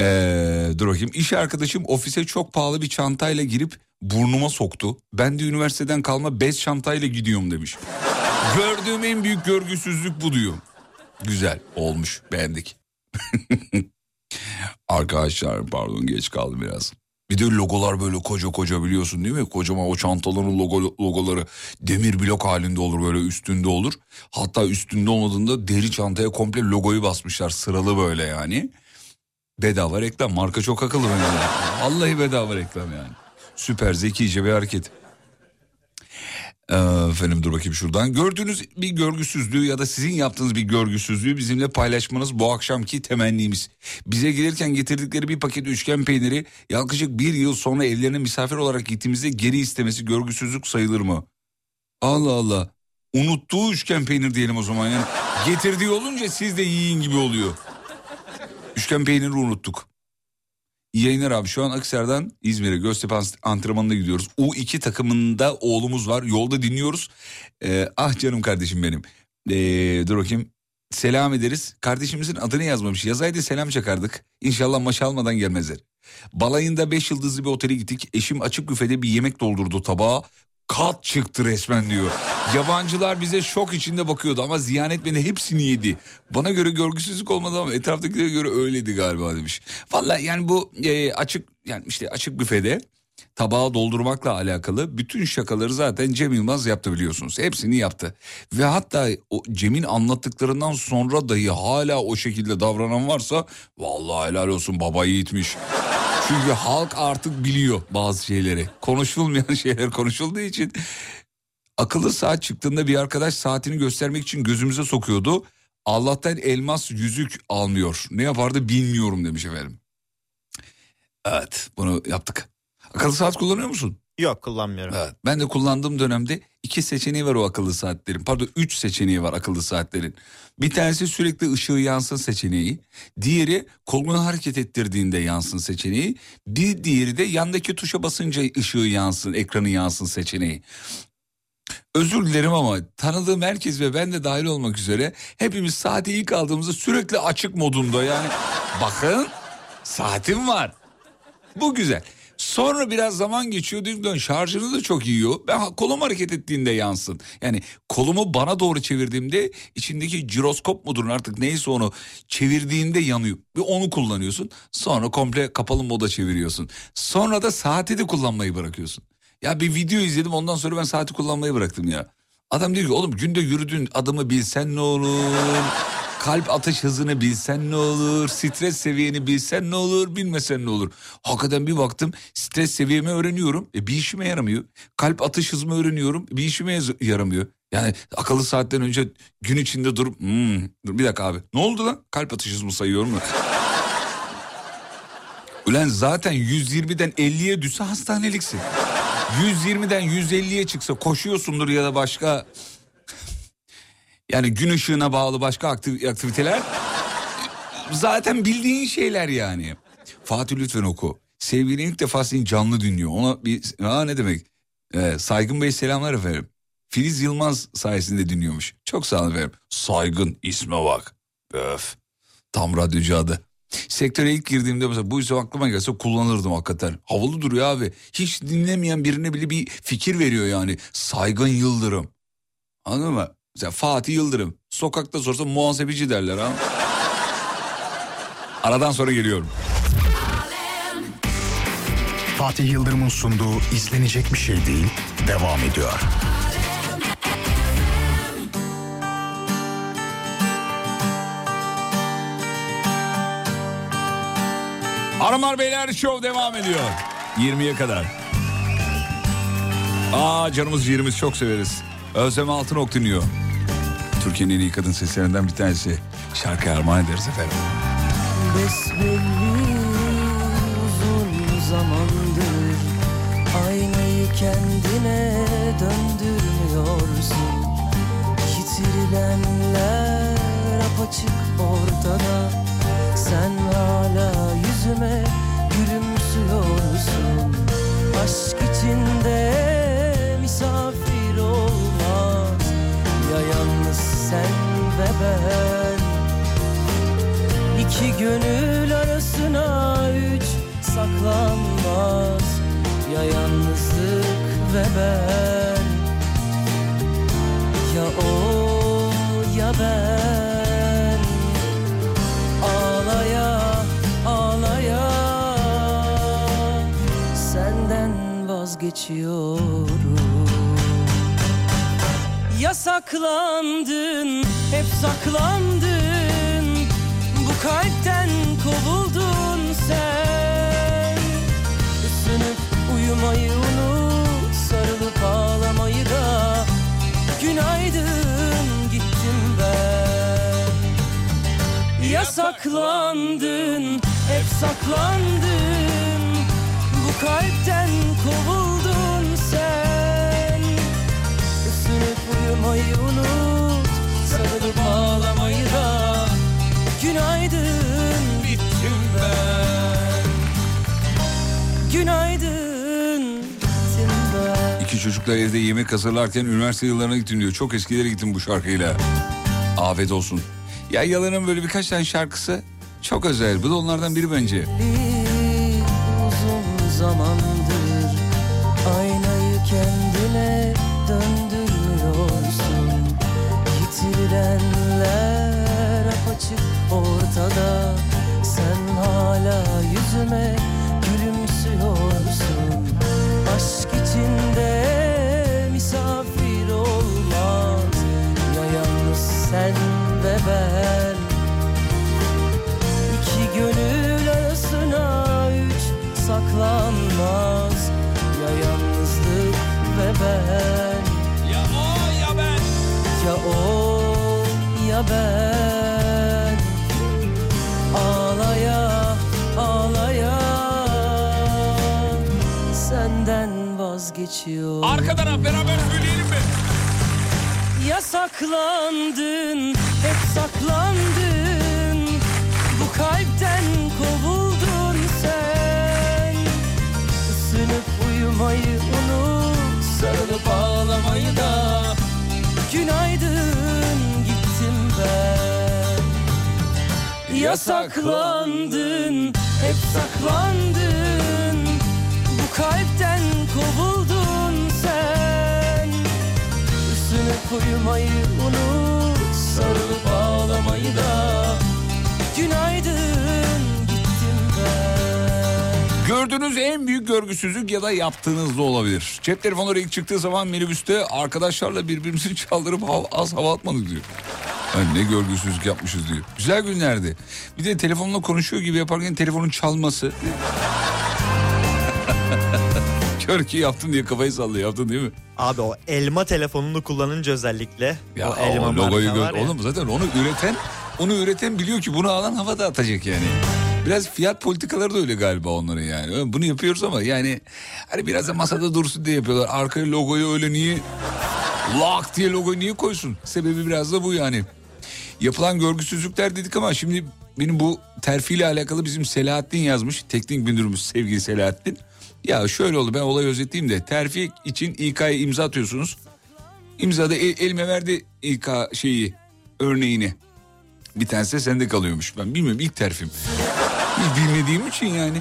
Ee, dur bakayım iş arkadaşım ofise çok pahalı bir çantayla girip burnuma soktu. Ben de üniversiteden kalma bez çantayla gidiyorum demiş. Gördüğüm en büyük görgüsüzlük bu diyor. Güzel olmuş beğendik. Arkadaşlar pardon geç kaldım biraz. Bir de logolar böyle koca koca biliyorsun değil mi? Kocaman o çantaların logo, logoları demir blok halinde olur böyle üstünde olur. Hatta üstünde olmadığında deri çantaya komple logoyu basmışlar sıralı böyle yani. Bedava reklam marka çok akıllı bence. Vallahi bedava reklam yani. Süper zekice bir hareket. Ee, efendim dur bakayım şuradan. Gördüğünüz bir görgüsüzlüğü ya da sizin yaptığınız bir görgüsüzlüğü bizimle paylaşmanız bu akşamki temennimiz. Bize gelirken getirdikleri bir paket üçgen peyniri yaklaşık bir yıl sonra evlerine misafir olarak gittiğimizde geri istemesi görgüsüzlük sayılır mı? Allah Allah. Unuttuğu üçgen peynir diyelim o zaman. Yani getirdiği olunca siz de yiyin gibi oluyor. Üçgen peyniri unuttuk. İyi yayınlar abi. Şu an Aksar'dan İzmir'e Göztepe antrenmanına gidiyoruz. U2 takımında oğlumuz var. Yolda dinliyoruz. Ee, ah canım kardeşim benim. Ee, dur bakayım. Selam ederiz. Kardeşimizin adını yazmamış. Yazaydı selam çakardık. İnşallah maç almadan gelmezler. Balayında 5 yıldızlı bir otele gittik. Eşim açık büfede bir yemek doldurdu tabağa. Kat çıktı resmen diyor. Yabancılar bize şok içinde bakıyordu ama ziyanet beni hepsini yedi. Bana göre görgüsüzlük olmadı ama etraftakilere göre öyleydi galiba demiş. Valla yani bu e, açık yani işte açık büfede tabağı doldurmakla alakalı bütün şakaları zaten Cem Yılmaz yaptı biliyorsunuz. Hepsini yaptı. Ve hatta o Cem'in anlattıklarından sonra dahi hala o şekilde davranan varsa vallahi helal olsun baba yiğitmiş. Çünkü halk artık biliyor bazı şeyleri. Konuşulmayan şeyler konuşulduğu için akıllı saat çıktığında bir arkadaş saatini göstermek için gözümüze sokuyordu. Allah'tan elmas yüzük almıyor. Ne yapardı bilmiyorum demiş efendim. Evet bunu yaptık. Akıllı saat kullanıyor musun? Yok kullanmıyorum. Evet, ben de kullandığım dönemde iki seçeneği var o akıllı saatlerin. Pardon üç seçeneği var akıllı saatlerin. Bir tanesi sürekli ışığı yansın seçeneği. Diğeri kolunu hareket ettirdiğinde yansın seçeneği. Bir diğeri de yandaki tuşa basınca ışığı yansın, ekranı yansın seçeneği. Özür dilerim ama tanıdığım herkes ve ben de dahil olmak üzere hepimiz saati ilk aldığımızda sürekli açık modunda yani. Bakın saatim var. Bu güzel. Sonra biraz zaman geçiyor diyorum şarjını da çok yiyor. Ben kolum hareket ettiğinde yansın. Yani kolumu bana doğru çevirdiğimde içindeki jiroskop mudur artık neyse onu çevirdiğinde yanıyor. Ve onu kullanıyorsun. Sonra komple kapalı moda çeviriyorsun. Sonra da saati de kullanmayı bırakıyorsun. Ya bir video izledim ondan sonra ben saati kullanmayı bıraktım ya. Adam diyor ki oğlum günde yürüdüğün adımı bilsen ne olur. Kalp atış hızını bilsen ne olur, stres seviyeni bilsen ne olur, bilmesen ne olur. Hakikaten bir baktım stres seviyemi öğreniyorum, e, bir işime yaramıyor. Kalp atış hızımı öğreniyorum, bir işime yaramıyor. Yani akıllı saatten önce gün içinde durup, hmm, dur bir dakika abi ne oldu lan? Kalp atış hızımı sayıyorum mu? Ulan zaten 120'den 50'ye düşse hastaneliksin. 120'den 150'ye çıksa koşuyorsundur ya da başka yani gün ışığına bağlı başka aktiv- aktiviteler zaten bildiğin şeyler yani. Fatih lütfen oku. Sevgili ilk defa seni canlı dinliyor. Ona bir ha ne demek? Ee, Saygın Bey selamlar efendim. Filiz Yılmaz sayesinde dinliyormuş. Çok sağ olun efendim. Saygın isme bak. Öf. Tam radyocu adı. Sektöre ilk girdiğimde mesela bu isim aklıma gelse kullanırdım hakikaten. Havalı duruyor abi. Hiç dinlemeyen birine bile bir fikir veriyor yani. Saygın Yıldırım. Anladın mı? Mesela Fatih Yıldırım. Sokakta sorsa muhasebeci derler ha. Aradan sonra geliyorum. Fatih Yıldırım'ın sunduğu izlenecek bir şey değil devam ediyor. Hanımlar beyler şov devam ediyor. 20'ye kadar. Aa canımız ciğerimiz çok severiz. Özlem Altınok dinliyor. Türkiye'nin en iyi kadın seslerinden bir tanesi. Şarkı armağan ederiz efendim. Besbelli uzun zamandır Aynayı kendine döndürmüyorsun Kitirilenler apaçık ortada Sen hala yüzüme gülümsüyorsun Aşk içinde İki gönül arasına üç saklanmaz Ya yalnızlık ve ben. Ya o ya ben. Ağlaya ağlaya Senden vazgeçiyorum. Yasaklandın, hep saklandın kalpten kovuldun sen. Isınıp uyumayı unut Sarılıp ağlamayı da. Günaydın gittim ben. Yasaklandın, hep saklandın. Bu kalpten kovuldun sen. Isınıp uyumayı unut Sarılıp ağlamayı Günaydın bittim ben Günaydın bittim ben İki çocuklar evde yemek hazırlarken üniversite yıllarına gittim diyor. Çok eskilere gittim bu şarkıyla. Afiyet olsun. Ya Yalan'ın böyle birkaç tane şarkısı çok özel. Bu da onlardan biri bence. Bir uzun zamandır Aynayı kendine döndürmüyorsun Yitirilenler apaçık ortada. Sen hala yüzüme gülümsüyorsun. Aşk içinde misafir olmaz. Ya yalnız sen ve ben. İki gönül arasına üç saklanmaz. Ya yalnızlık ve ben. Ya o ya ben. Ya o ya ben Senden vazgeçiyor Arka taraf beraber söyleyelim mi? Yasaklandın, hep saklandın. Bu kalpten kovuldun sen. Isınıp uyumayı unut Sarılıp ağlamayı da. Günaydın gittim ben. Yasaklandın, hep saklandın kalpten kovuldun sen Isınıp uyumayı unut Sarılıp ağlamayı da Günaydın gittim ben Gördüğünüz en büyük görgüsüzlük ya da yaptığınız da olabilir. Cep telefonları ilk çıktığı zaman minibüste arkadaşlarla birbirimizi çaldırıp az hava atmadık diyor. Yani ne görgüsüzlük yapmışız diyor. Güzel günlerdi. Bir de telefonla konuşuyor gibi yaparken telefonun çalması. Kör ki yaptın diye kafayı sallıyor. Yaptın değil mi? Abi o elma telefonunu kullanınca özellikle Ya o elma o logoyu gör. ya. Oğlum zaten onu üreten onu üreten biliyor ki bunu alan havada atacak yani. Biraz fiyat politikaları da öyle galiba onların yani. Bunu yapıyoruz ama yani hani biraz da masada dursun diye yapıyorlar. Arkaya logoyu öyle niye lak diye logoyu niye koysun? Sebebi biraz da bu yani. Yapılan görgüsüzlükler dedik ama şimdi benim bu terfiyle alakalı bizim Selahattin yazmış. Teknik müdürümüz sevgili Selahattin. Ya şöyle oldu ben olayı özetleyeyim de terfi için İK'ya imza atıyorsunuz. İmzada el, elime verdi İK şeyi örneğini. Bir tanesi de sende kalıyormuş. Ben bilmiyorum ilk terfim. Hiç bilmediğim için yani.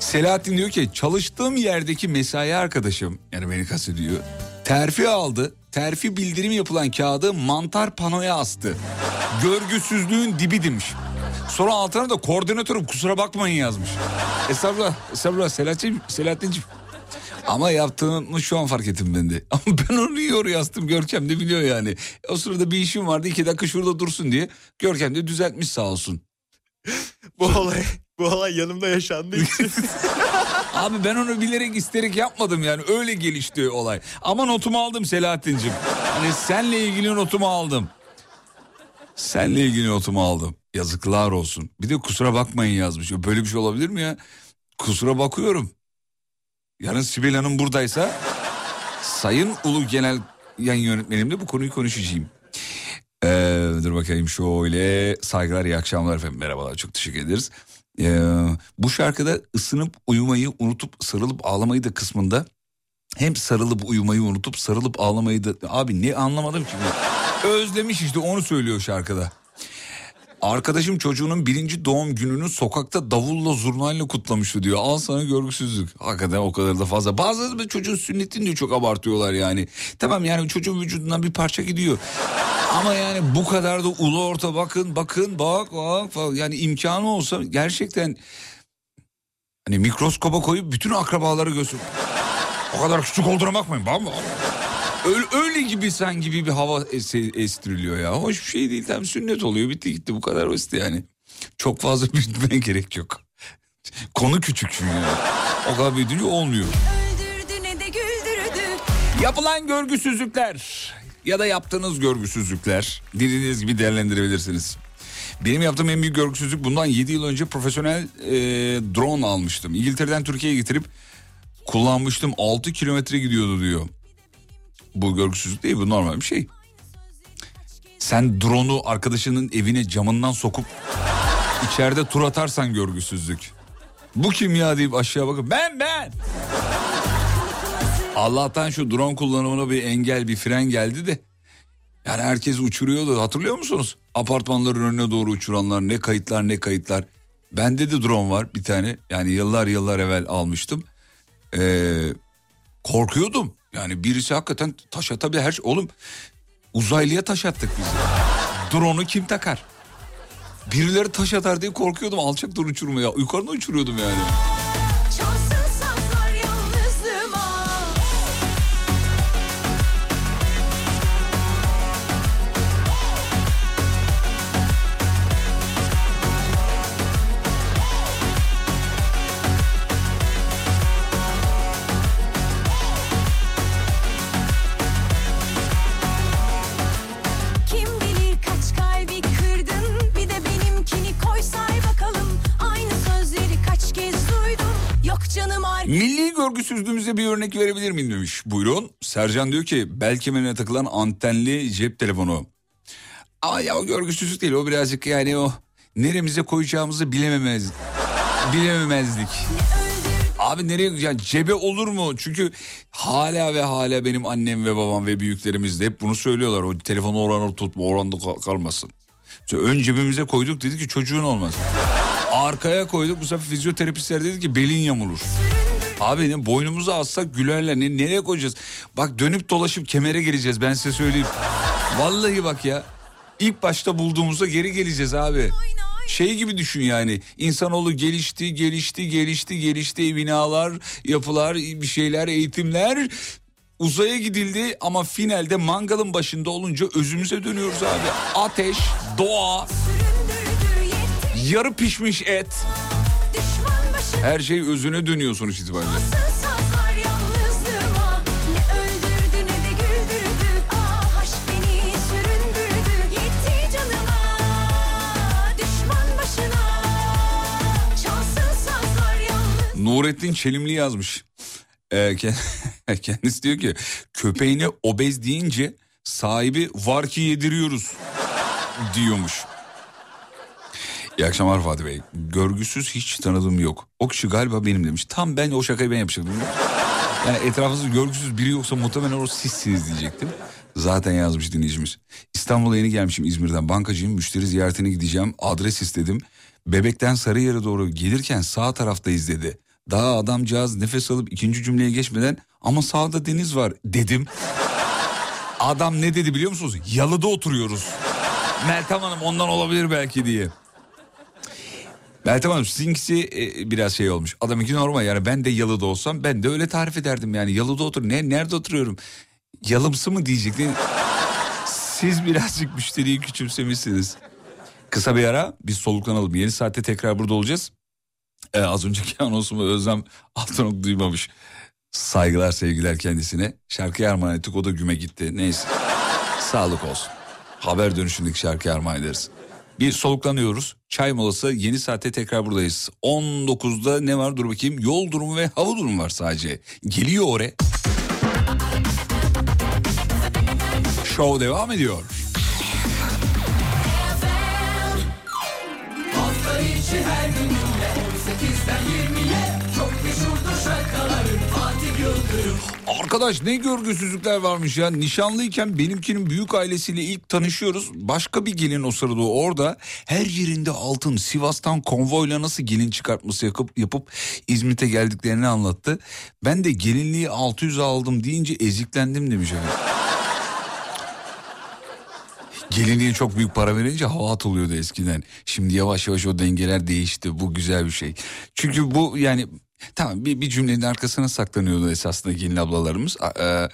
Selahattin diyor ki çalıştığım yerdeki mesai arkadaşım yani beni kastediyor. Terfi aldı. Terfi bildirim yapılan kağıdı mantar panoya astı. Görgüsüzlüğün dibi demiş. Sonra altına da koordinatörüm kusura bakmayın yazmış. Estağfurullah, estağfurullah Selahattin, Selahattin'ciğim. Ama yaptığımı şu an fark ettim ben de. Ama ben onu niye oraya astım Görkem de biliyor yani. O sırada bir işim vardı iki dakika şurada dursun diye. Görkem de düzeltmiş sağ olsun. Bu olay bu olay yanımda yaşandığı için Abi ben onu bilerek isterek yapmadım yani öyle gelişti olay. Ama notumu aldım Selahattin'cim. Hani senle ilgili notumu aldım. Senle ilgili notumu aldım. Yazıklar olsun. Bir de kusura bakmayın yazmış. Böyle bir şey olabilir mi ya? Kusura bakıyorum. Yarın Sibel Hanım buradaysa Sayın Ulu Genel Yayın Yönetmenimle bu konuyu konuşacağım. Ee, dur bakayım şöyle saygılar iyi akşamlar efendim merhabalar çok teşekkür ederiz. Ee, bu şarkıda ısınıp uyumayı unutup sarılıp ağlamayı da kısmında hem sarılıp uyumayı unutup sarılıp ağlamayı da abi ne anlamadım ki. Özlemiş işte onu söylüyor şarkıda. Arkadaşım çocuğunun birinci doğum gününü sokakta davulla zurnayla kutlamıştı diyor. Al sana görgüsüzlük. Hakikaten o kadar da fazla. Bazıları çocuğun sünnetini de çok abartıyorlar yani. Tamam yani çocuğun vücudundan bir parça gidiyor. Ama yani bu kadar da ulu orta bakın bakın bak bak falan. Yani imkanı olsa gerçekten hani mikroskopa koyup bütün akrabaları göster. O kadar küçük olduğuna bakmayın. Bak, bak. Öyle, öyle gibi sen gibi bir hava es- estiriliyor ya. Hoş bir şey değil. Tam sünnet oluyor. Bitti gitti bu kadar basit yani. Çok fazla büyütmeye gerek yok. Konu küçük çünkü. O kadar büyütünce olmuyor. Öldürdü ne de güldürdü. Yapılan görgüsüzlükler ya da yaptığınız görgüsüzlükler dilediğiniz gibi değerlendirebilirsiniz. Benim yaptığım en büyük görgüsüzlük bundan 7 yıl önce profesyonel e, drone almıştım. İngiltere'den Türkiye'ye getirip kullanmıştım 6 kilometre gidiyordu diyor. Bu görgüsüzlük değil bu normal bir şey. Sen drone'u arkadaşının evine camından sokup içeride tur atarsan görgüsüzlük. Bu kim ya deyip aşağı bakıp ben ben. Allah'tan şu drone kullanımına bir engel bir fren geldi de. Yani herkes uçuruyordu hatırlıyor musunuz? Apartmanların önüne doğru uçuranlar ne kayıtlar ne kayıtlar. Bende de drone var bir tane yani yıllar yıllar evvel almıştım. Ee, korkuyordum. Yani birisi hakikaten taş atabilir her şey. Oğlum uzaylıya taş attık biz. Drone'u kim takar? Birileri taş atar diye korkuyordum alçaktan uçurmaya. Yukarıdan uçuruyordum yani. Çalsın Milli görgüsüzlüğümüze bir örnek verebilir miyim demiş. Buyurun. Sercan diyor ki bel kemerine takılan antenli cep telefonu. Ama ya o görgüsüzlük değil o birazcık yani o neremize koyacağımızı bilememez, bilememezlik. Abi nereye yani cebe olur mu? Çünkü hala ve hala benim annem ve babam ve büyüklerimiz de hep bunu söylüyorlar. O telefonu oranı tutma oranda kal- kalmasın. İşte ön cebimize koyduk dedi ki çocuğun olmaz. Arkaya koyduk bu sefer fizyoterapistler dedi ki belin yamulur. Abi ne boynumuzu assak gülerler. Ne, nereye koyacağız? Bak dönüp dolaşıp kemere geleceğiz ben size söyleyeyim. Vallahi bak ya. İlk başta bulduğumuzda geri geleceğiz abi. Şey gibi düşün yani. İnsanoğlu gelişti, gelişti, gelişti, gelişti. Binalar, yapılar, bir şeyler, eğitimler. Uzaya gidildi ama finalde mangalın başında olunca özümüze dönüyoruz abi. Ateş, doğa, yarı pişmiş et. Her şey özüne dönüyor sonuç itibariyle. Ah Nurettin Çelimli yazmış. Ee, ke- kendisi diyor ki köpeğine obez deyince sahibi var ki yediriyoruz diyormuş. İyi akşamlar Fatih Bey. Görgüsüz hiç tanıdığım yok. O kişi galiba benim demiş. Tam ben o şakayı ben yapacaktım. Yani etrafınızda görgüsüz biri yoksa muhtemelen o sizsiniz diyecektim. Zaten yazmış dinleyicimiz. İstanbul'a yeni gelmişim İzmir'den. Bankacıyım müşteri ziyaretine gideceğim. Adres istedim. Bebekten Sarıyer'e doğru gelirken sağ taraftayız dedi. Daha adamcağız nefes alıp ikinci cümleye geçmeden ama sağda deniz var dedim. Adam ne dedi biliyor musunuz? Yalıda oturuyoruz. Meltem Hanım ondan olabilir belki diye. Meltem Hanım sizinkisi e, biraz şey olmuş. Adamınki normal yani ben de yalıda olsam ben de öyle tarif ederdim yani. Yalıda otur. Ne, nerede oturuyorum? Yalımsı mı diyecektin? Siz birazcık müşteriyi küçümsemişsiniz. Kısa bir ara biz soluklanalım. Yeni saatte tekrar burada olacağız. Ee, az önceki anonsumu Özlem Altınok duymamış. Saygılar sevgiler kendisine. Şarkıya armağan ettik o da güme gitti. Neyse. Sağlık olsun. Haber dönüşündeki şarkıya armağan ederiz. Bir soluklanıyoruz. Çay molası yeni saatte tekrar buradayız. 19'da ne var dur bakayım. Yol durumu ve hava durumu var sadece. Geliyor oraya. Show devam ediyor. Arkadaş ne görgüsüzlükler varmış ya. Nişanlıyken benimkinin büyük ailesiyle ilk tanışıyoruz. Başka bir gelin o sırada orada. Her yerinde altın. Sivas'tan konvoyla nasıl gelin çıkartması yapıp, yapıp İzmit'e geldiklerini anlattı. Ben de gelinliği 600 aldım deyince eziklendim demiş efendim. Gelinliğe çok büyük para verince hava atılıyordu eskiden. Şimdi yavaş yavaş o dengeler değişti. Bu güzel bir şey. Çünkü bu yani tamam bir, bir cümlenin arkasına saklanıyordu esasında gelin ablalarımız. A- e,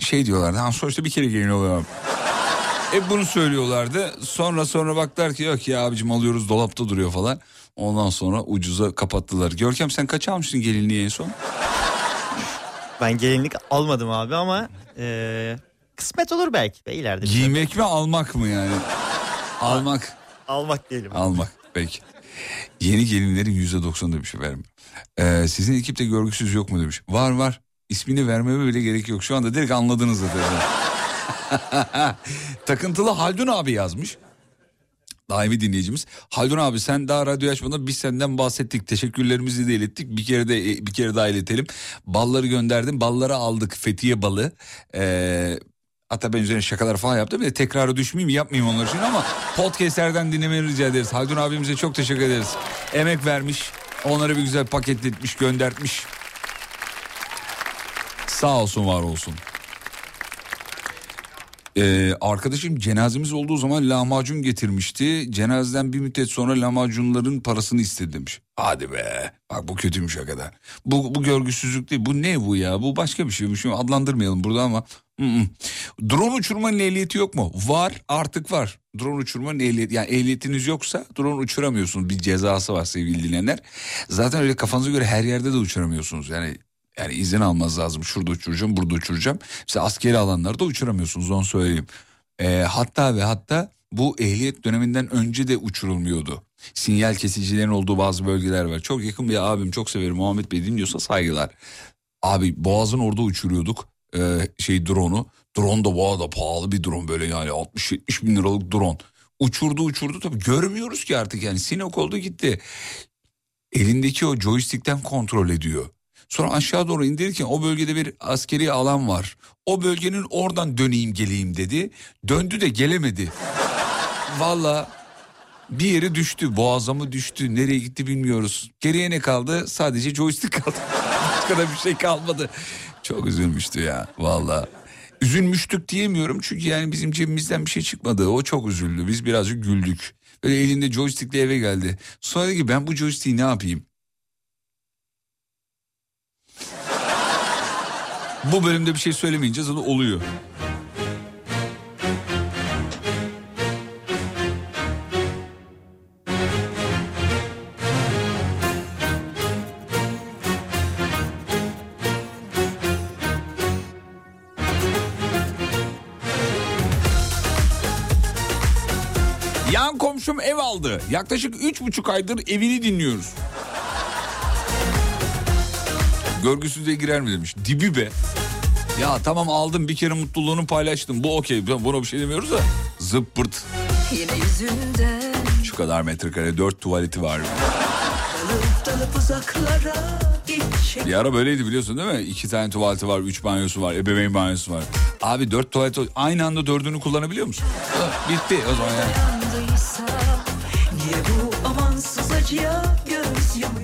şey diyorlardı. Ha, sonuçta bir kere gelin oluyor. Hep bunu söylüyorlardı. Sonra sonra baktılar ki yok ya abicim alıyoruz dolapta duruyor falan. Ondan sonra ucuza kapattılar. Görkem sen kaç almıştın gelinliği en son? Ben gelinlik almadım abi ama e, kısmet olur belki be ileride. Giymek mi almak mı yani? Almak. Almak diyelim. Almak peki. Yeni gelinlerin yüzde doksan demiş efendim. Ee, sizin ekipte görgüsüz yok mu demiş. Var var. İsmini vermeme bile gerek yok. Şu anda direkt anladınız zaten. Takıntılı Haldun abi yazmış. Daimi dinleyicimiz. Haldun abi sen daha radyo açmadan biz senden bahsettik. Teşekkürlerimizi de ilettik. Bir kere de bir kere daha iletelim. Balları gönderdim. Balları aldık. Fethiye balı. Ee, Hatta ben üzerine şakalar falan yaptım. Bir de tekrarı düşmeyeyim yapmayayım onlar için ama podcastlerden dinlemeni rica ederiz. Haldun abimize çok teşekkür ederiz. Emek vermiş. Onları bir güzel paketletmiş göndertmiş. Sağ olsun var olsun. Ee, arkadaşım cenazemiz olduğu zaman lahmacun getirmişti. Cenazeden bir müddet sonra lahmacunların parasını istedi demiş. Hadi be. Bak bu kötüymüş hakikaten. Bu, bu görgüsüzlük değil. Bu ne bu ya? Bu başka bir şey. Şimdi adlandırmayalım burada ama. Drone uçurmanın ehliyeti yok mu? Var artık var. Drone uçurmanın ehliyeti. Yani ehliyetiniz yoksa drone uçuramıyorsunuz. Bir cezası var sevgili dinleyenler. Zaten öyle kafanıza göre her yerde de uçuramıyorsunuz. Yani yani izin almanız lazım. Şurada uçuracağım, burada uçuracağım. Mesela askeri alanlarda uçuramıyorsunuz onu söyleyeyim. Ee, hatta ve hatta bu ehliyet döneminden önce de uçurulmuyordu. Sinyal kesicilerin olduğu bazı bölgeler var. Çok yakın bir abim çok severim Muhammed Bey dinliyorsa saygılar. Abi Boğaz'ın orada uçuruyorduk e, şey drone'u. Drone da bu arada pahalı bir drone böyle yani 60-70 bin liralık drone. Uçurdu uçurdu tabii görmüyoruz ki artık yani sinok oldu gitti. Elindeki o joystick'ten kontrol ediyor. Sonra aşağı doğru indirirken o bölgede bir askeri alan var. O bölgenin oradan döneyim geleyim dedi. Döndü de gelemedi. Valla bir yere düştü. Boğaza mı düştü? Nereye gitti bilmiyoruz. Geriye ne kaldı? Sadece joystick kaldı. Başka da bir şey kalmadı. Çok üzülmüştü ya valla. Üzülmüştük diyemiyorum çünkü yani bizim cebimizden bir şey çıkmadı. O çok üzüldü. Biz birazcık güldük. Böyle elinde joystickle eve geldi. Sonra dedi ki ben bu joystick'i ne yapayım? Bu bölümde bir şey söylemeyince zaten oluyor. Yan komşum ev aldı. Yaklaşık üç buçuk aydır evini dinliyoruz. Görgüsüzlüğe girer mi demiş. Dibi be. Ya tamam aldım bir kere mutluluğunu paylaştım. Bu okey. Buna bir şey demiyoruz da. Zıppırt. Yine yüzünden Şu kadar metrekare dört tuvaleti var. dalıp dalıp uzaklara gidecek Bir ara böyleydi biliyorsun değil mi? İki tane tuvaleti var, üç banyosu var, ebeveyn banyosu var. Abi dört tuvalet aynı anda dördünü kullanabiliyor musun? Bitti o zaman yani.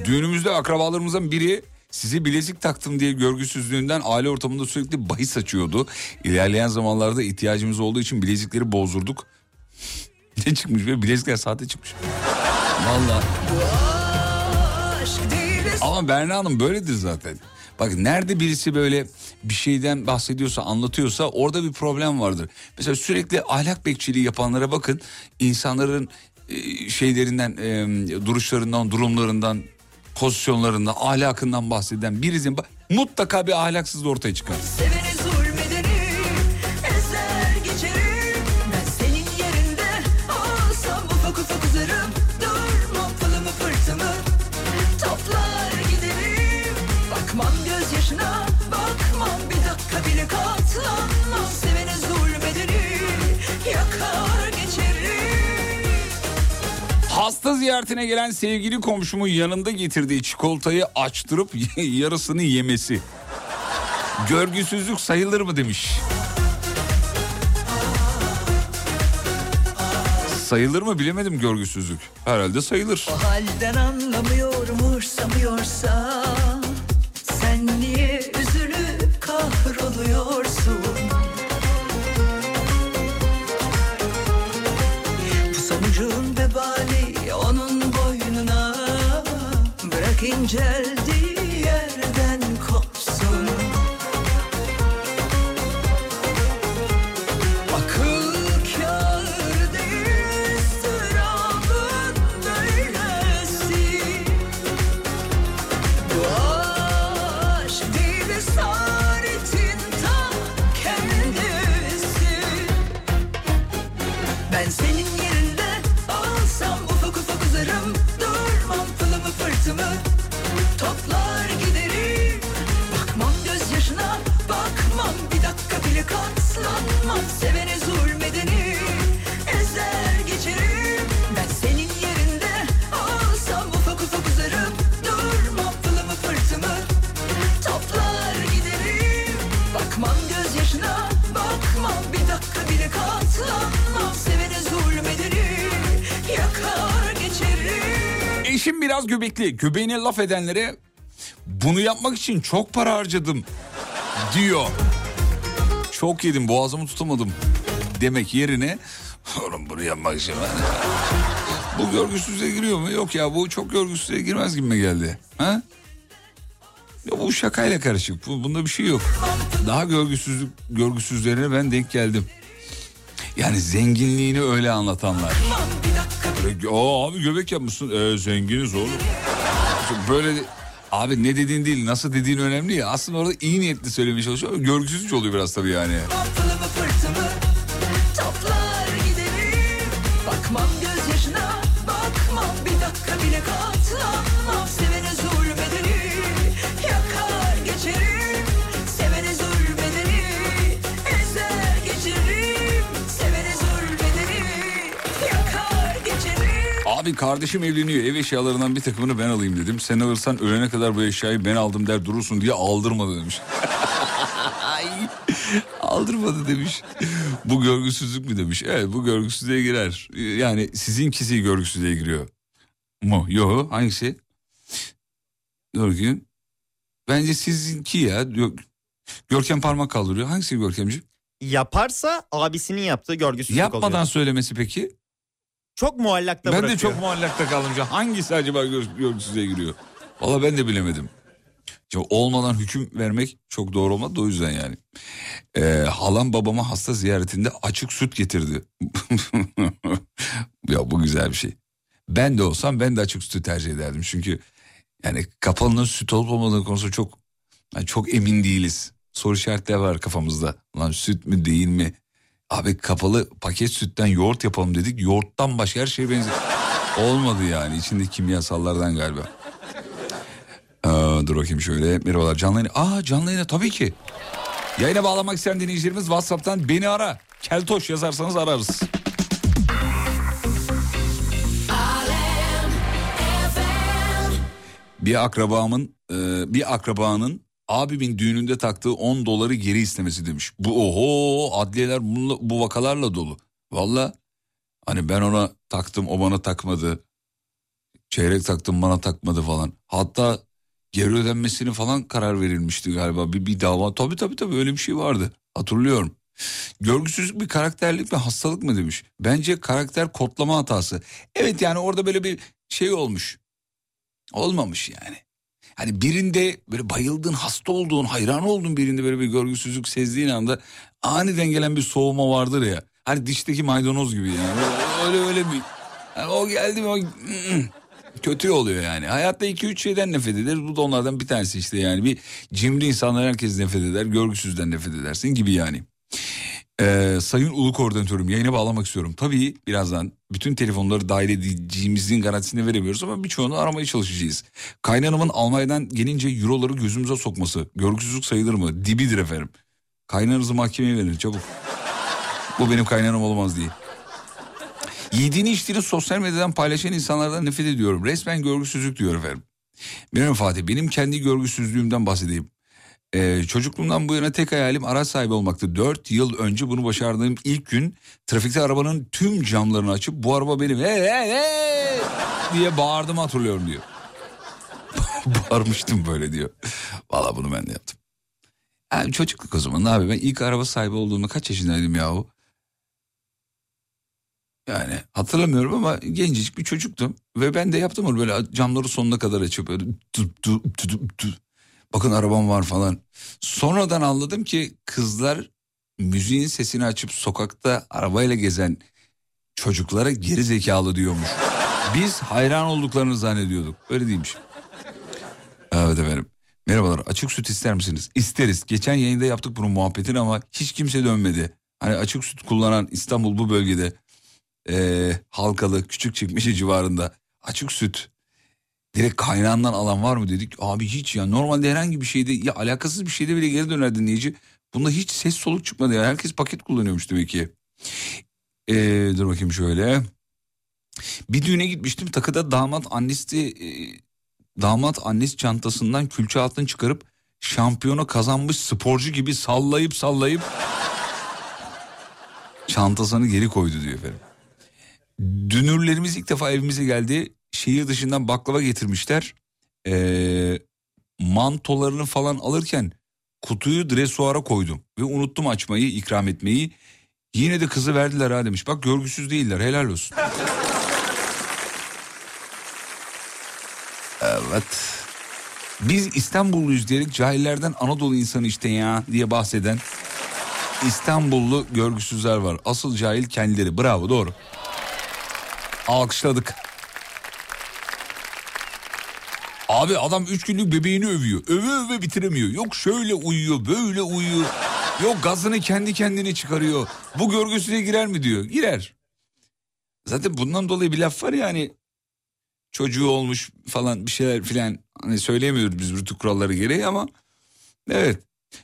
Düğünümüzde akrabalarımızdan biri sizi bilezik taktım diye görgüsüzlüğünden aile ortamında sürekli bahis açıyordu. İlerleyen zamanlarda ihtiyacımız olduğu için bilezikleri bozdurduk. ne çıkmış be bilezikler sahte çıkmış. Değil Ama Berna Hanım böyledir zaten. Bak nerede birisi böyle bir şeyden bahsediyorsa anlatıyorsa orada bir problem vardır. Mesela sürekli ahlak bekçiliği yapanlara bakın insanların e, şeylerinden e, duruşlarından durumlarından pozisyonlarından ahlakından bahseden birisinin mutlaka bir ahlaksız ortaya çıkar. Seveni Hasta ziyaretine gelen sevgili komşumun yanında getirdiği çikolatayı açtırıp yarısını yemesi. Görgüsüzlük sayılır mı demiş. Sayılır mı bilemedim görgüsüzlük. Herhalde sayılır. O halden anlamıyorum umursamıyorsa Sen niye üzülüp kahroluyorsun İnceldiği yerden kopsun. Akıl kâr değil ıstırabın Bu aşk değil esaretin ta kendisi. Ben senin biraz göbekli. Göbeğine laf edenlere bunu yapmak için çok para harcadım diyor. Çok yedim boğazımı tutamadım demek yerine oğlum bunu yapmak için. Bu görgüsüzlüğe giriyor mu? Yok ya bu çok görgüsüzlüğe girmez gibi geldi. Ha? Ya bu şakayla karışık. Bu, bunda bir şey yok. Daha görgüsüzlük görgüsüzlerine ben denk geldim. Yani zenginliğini öyle anlatanlar. Aa, abi göbek yapmışsın. Ee, zenginiz oğlum. Böyle abi ne dediğin değil nasıl dediğin önemli ya. Aslında orada iyi niyetli söylemeye çalışıyor ama görgüsüzce oluyor biraz tabii yani. Abi kardeşim evleniyor ev eşyalarından bir takımını ben alayım dedim. Sen alırsan ölene kadar bu eşyayı ben aldım der durursun diye aldırmadı demiş. Aldırmadı demiş. Bu görgüsüzlük mü demiş. Evet bu görgüsüzlüğe girer. Yani sizinkisi görgüsüzlüğe giriyor. Mu? Yo hangisi? Bakayım. Bence sizinki ya. Gö- Görkem parmak kaldırıyor. Hangisi Görkemciğim? Yaparsa abisinin yaptığı görgüsüzlük Yapmadan oluyor. söylemesi peki? Çok muallakta ben bırakıyor. de çok muallakta kalınca hangisi acaba gör- görgüsüzlüğe giriyor? Valla ben de bilemedim. Şimdi olmadan hüküm vermek çok doğru olmadı da o yüzden yani. Ee, halam babama hasta ziyaretinde açık süt getirdi. ya bu güzel bir şey. Ben de olsam ben de açık sütü tercih ederdim. Çünkü yani kapalının süt olup olmadığı konusu çok yani çok emin değiliz. Soru işaretleri var kafamızda. Lan süt mü değil mi? Abi kapalı paket sütten yoğurt yapalım dedik. Yoğurttan başka her şeye benziyor. Olmadı yani. İçinde kimyasallardan galiba. Aa, dur bakayım şöyle. Merhabalar canlı yayına. Aa canlı yayına tabii ki. Yayına bağlamak isteyen dinleyicilerimiz WhatsApp'tan beni ara. Keltoş yazarsanız ararız. Bir akrabamın e, bir akrabanın abimin düğününde taktığı 10 doları geri istemesi demiş. Bu oho adliyeler bununla, bu vakalarla dolu. Valla hani ben ona taktım o bana takmadı. Çeyrek taktım bana takmadı falan. Hatta geri ödenmesini falan karar verilmişti galiba. Bir, bir dava tabii tabii tabii öyle bir şey vardı. Hatırlıyorum. Görgüsüzlük bir karakterlik mi hastalık mı demiş. Bence karakter kodlama hatası. Evet yani orada böyle bir şey olmuş. Olmamış yani. Hani birinde böyle bayıldığın, hasta olduğun, hayran olduğun birinde böyle bir görgüsüzlük sezdiğin anda aniden gelen bir soğuma vardır ya. Hani dişteki maydanoz gibi yani. Öyle öyle bir... Yani o geldi mi o... Kötü oluyor yani. Hayatta iki üç şeyden nefret ederiz. Bu da onlardan bir tanesi işte yani. Bir cimri insanlar herkes nefret eder. Görgüsüzden nefret edersin gibi yani. Ee, Sayın Ulu Koordinatörüm yayına bağlamak istiyorum. Tabii birazdan bütün telefonları dahil edeceğimizin garantisini veremiyoruz ama birçoğunu aramaya çalışacağız. Kaynanamın Almanya'dan gelince euroları gözümüze sokması görgüsüzlük sayılır mı? Dibidir efendim. Kaynananızı mahkemeye verin çabuk. Bu benim kaynanam olmaz diye. Yediğini içtiğini sosyal medyadan paylaşan insanlardan nefret ediyorum. Resmen görgüsüzlük diyor efendim. Benim Fatih benim kendi görgüsüzlüğümden bahsedeyim. Ee, çocukluğumdan bu yana tek hayalim araç sahibi olmaktı. Dört yıl önce bunu başardığım ilk gün trafikte arabanın tüm camlarını açıp bu araba benim hey, hey, hey! diye bağırdığımı hatırlıyorum diyor. Bağırmıştım böyle diyor. Valla bunu ben de yaptım. Yani çocukluk o zaman abi ben ilk araba sahibi olduğumda kaç yaşındaydım yahu? Yani hatırlamıyorum ama gencecik bir çocuktum. Ve ben de yaptım onu böyle camları sonuna kadar açıp böyle tut, tut, tut, tut. Bakın arabam var falan. Sonradan anladım ki kızlar müziğin sesini açıp sokakta arabayla gezen çocuklara geri zekalı diyormuş. Biz hayran olduklarını zannediyorduk. Öyle değilmiş. Evet efendim. Merhabalar açık süt ister misiniz? İsteriz. Geçen yayında yaptık bunun muhabbetini ama hiç kimse dönmedi. Hani açık süt kullanan İstanbul bu bölgede e, Halkalı, Küçükçekmece civarında açık süt direkt kaynağından alan var mı dedik. Abi hiç ya normalde herhangi bir şeyde ya alakasız bir şeyde bile geri döner dinleyici. Bunda hiç ses soluk çıkmadı ya. Herkes paket kullanıyormuş demek ki. E, dur bakayım şöyle. Bir düğüne gitmiştim takıda damat annesi e, damat annesi çantasından külçe altın çıkarıp şampiyonu kazanmış sporcu gibi sallayıp sallayıp çantasını geri koydu diyor efendim. Dünürlerimiz ilk defa evimize geldi. Şehir dışından baklava getirmişler. Ee, mantolarını falan alırken kutuyu dresuara koydum. Ve unuttum açmayı, ikram etmeyi. Yine de kızı verdiler ha demiş. Bak görgüsüz değiller helal olsun. Evet. Biz İstanbulluyuz diyerek cahillerden Anadolu insanı işte ya diye bahseden İstanbullu görgüsüzler var. Asıl cahil kendileri. Bravo doğru. Alkışladık. Abi adam üç günlük bebeğini övüyor. Öve öve bitiremiyor. Yok şöyle uyuyor böyle uyuyor. Yok gazını kendi kendine çıkarıyor. Bu görgüsüne girer mi diyor. Girer. Zaten bundan dolayı bir laf var ya hani çocuğu olmuş falan bir şeyler filan hani söyleyemiyoruz biz rütük kuralları gereği ama evet.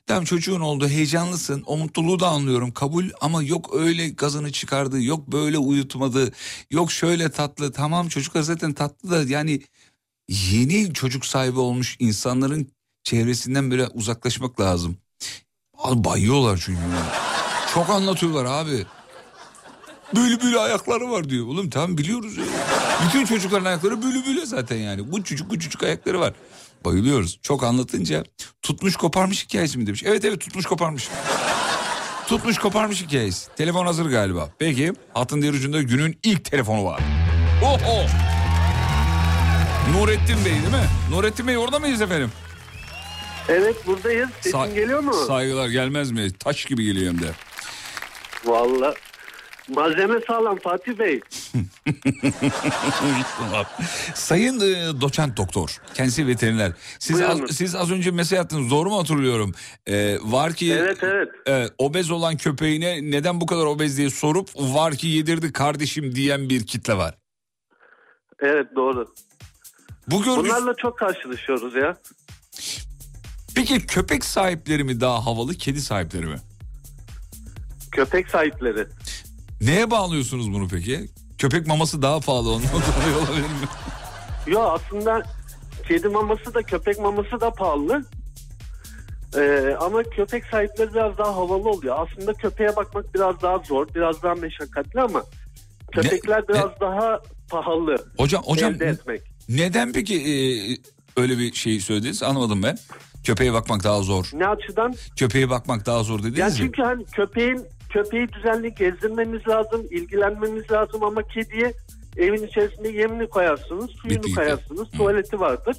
Tamam çocuğun oldu heyecanlısın o mutluluğu da anlıyorum kabul ama yok öyle gazını çıkardı yok böyle uyutmadı yok şöyle tatlı tamam çocuklar zaten tatlı da yani yeni çocuk sahibi olmuş insanların çevresinden böyle uzaklaşmak lazım. Abi bayıyorlar çünkü. Çok anlatıyorlar abi. Böyle böyle ayakları var diyor. Oğlum tamam biliyoruz ya. Bütün çocukların ayakları böyle böyle zaten yani. Bu çocuk bu çocuk ayakları var. Bayılıyoruz. Çok anlatınca tutmuş koparmış hikayesi mi demiş. Evet evet tutmuş koparmış. tutmuş koparmış hikayesi. Telefon hazır galiba. Peki hattın diğer ucunda günün ilk telefonu var. Oho. Nurettin Bey değil mi? Nurettin Bey orada mıyız efendim? Evet buradayız. Sesim Sa- geliyor mu? Saygılar gelmez mi? Taş gibi geliyor hem de. Valla. Malzeme sağlam Fatih Bey. Sayın e, doçent doktor, kendisi veteriner. Siz Buyurun. az, siz az önce mesaj attınız doğru mu hatırlıyorum? E, var ki Evet evet. e, obez olan köpeğine neden bu kadar obez diye sorup var ki yedirdi kardeşim diyen bir kitle var. Evet doğru. Bu görgüs- Bunlarla çok karşılaşıyoruz ya. Peki köpek sahipleri mi daha havalı, kedi sahipleri mi? Köpek sahipleri. Neye bağlıyorsunuz bunu peki? Köpek maması daha pahalı ondan dolayı olabilir mi? Yo aslında kedi maması da köpek maması da pahalı. Ee, ama köpek sahipleri biraz daha havalı oluyor. Aslında köpeğe bakmak biraz daha zor, biraz daha meşakkatli ama köpekler biraz daha pahalı Hocam hocam elde etmek. Neden peki e, öyle bir şey söylediniz anlamadım ben. Köpeğe bakmak daha zor. Ne açıdan? Köpeğe bakmak daha zor dediniz Ya ya. çünkü hani köpeğin köpeği düzenli gezdirmeniz lazım, ilgilenmeniz lazım ama kediye evin içerisinde yemini koyarsınız, suyunu Bitti koyarsınız, tuvaleti vardır.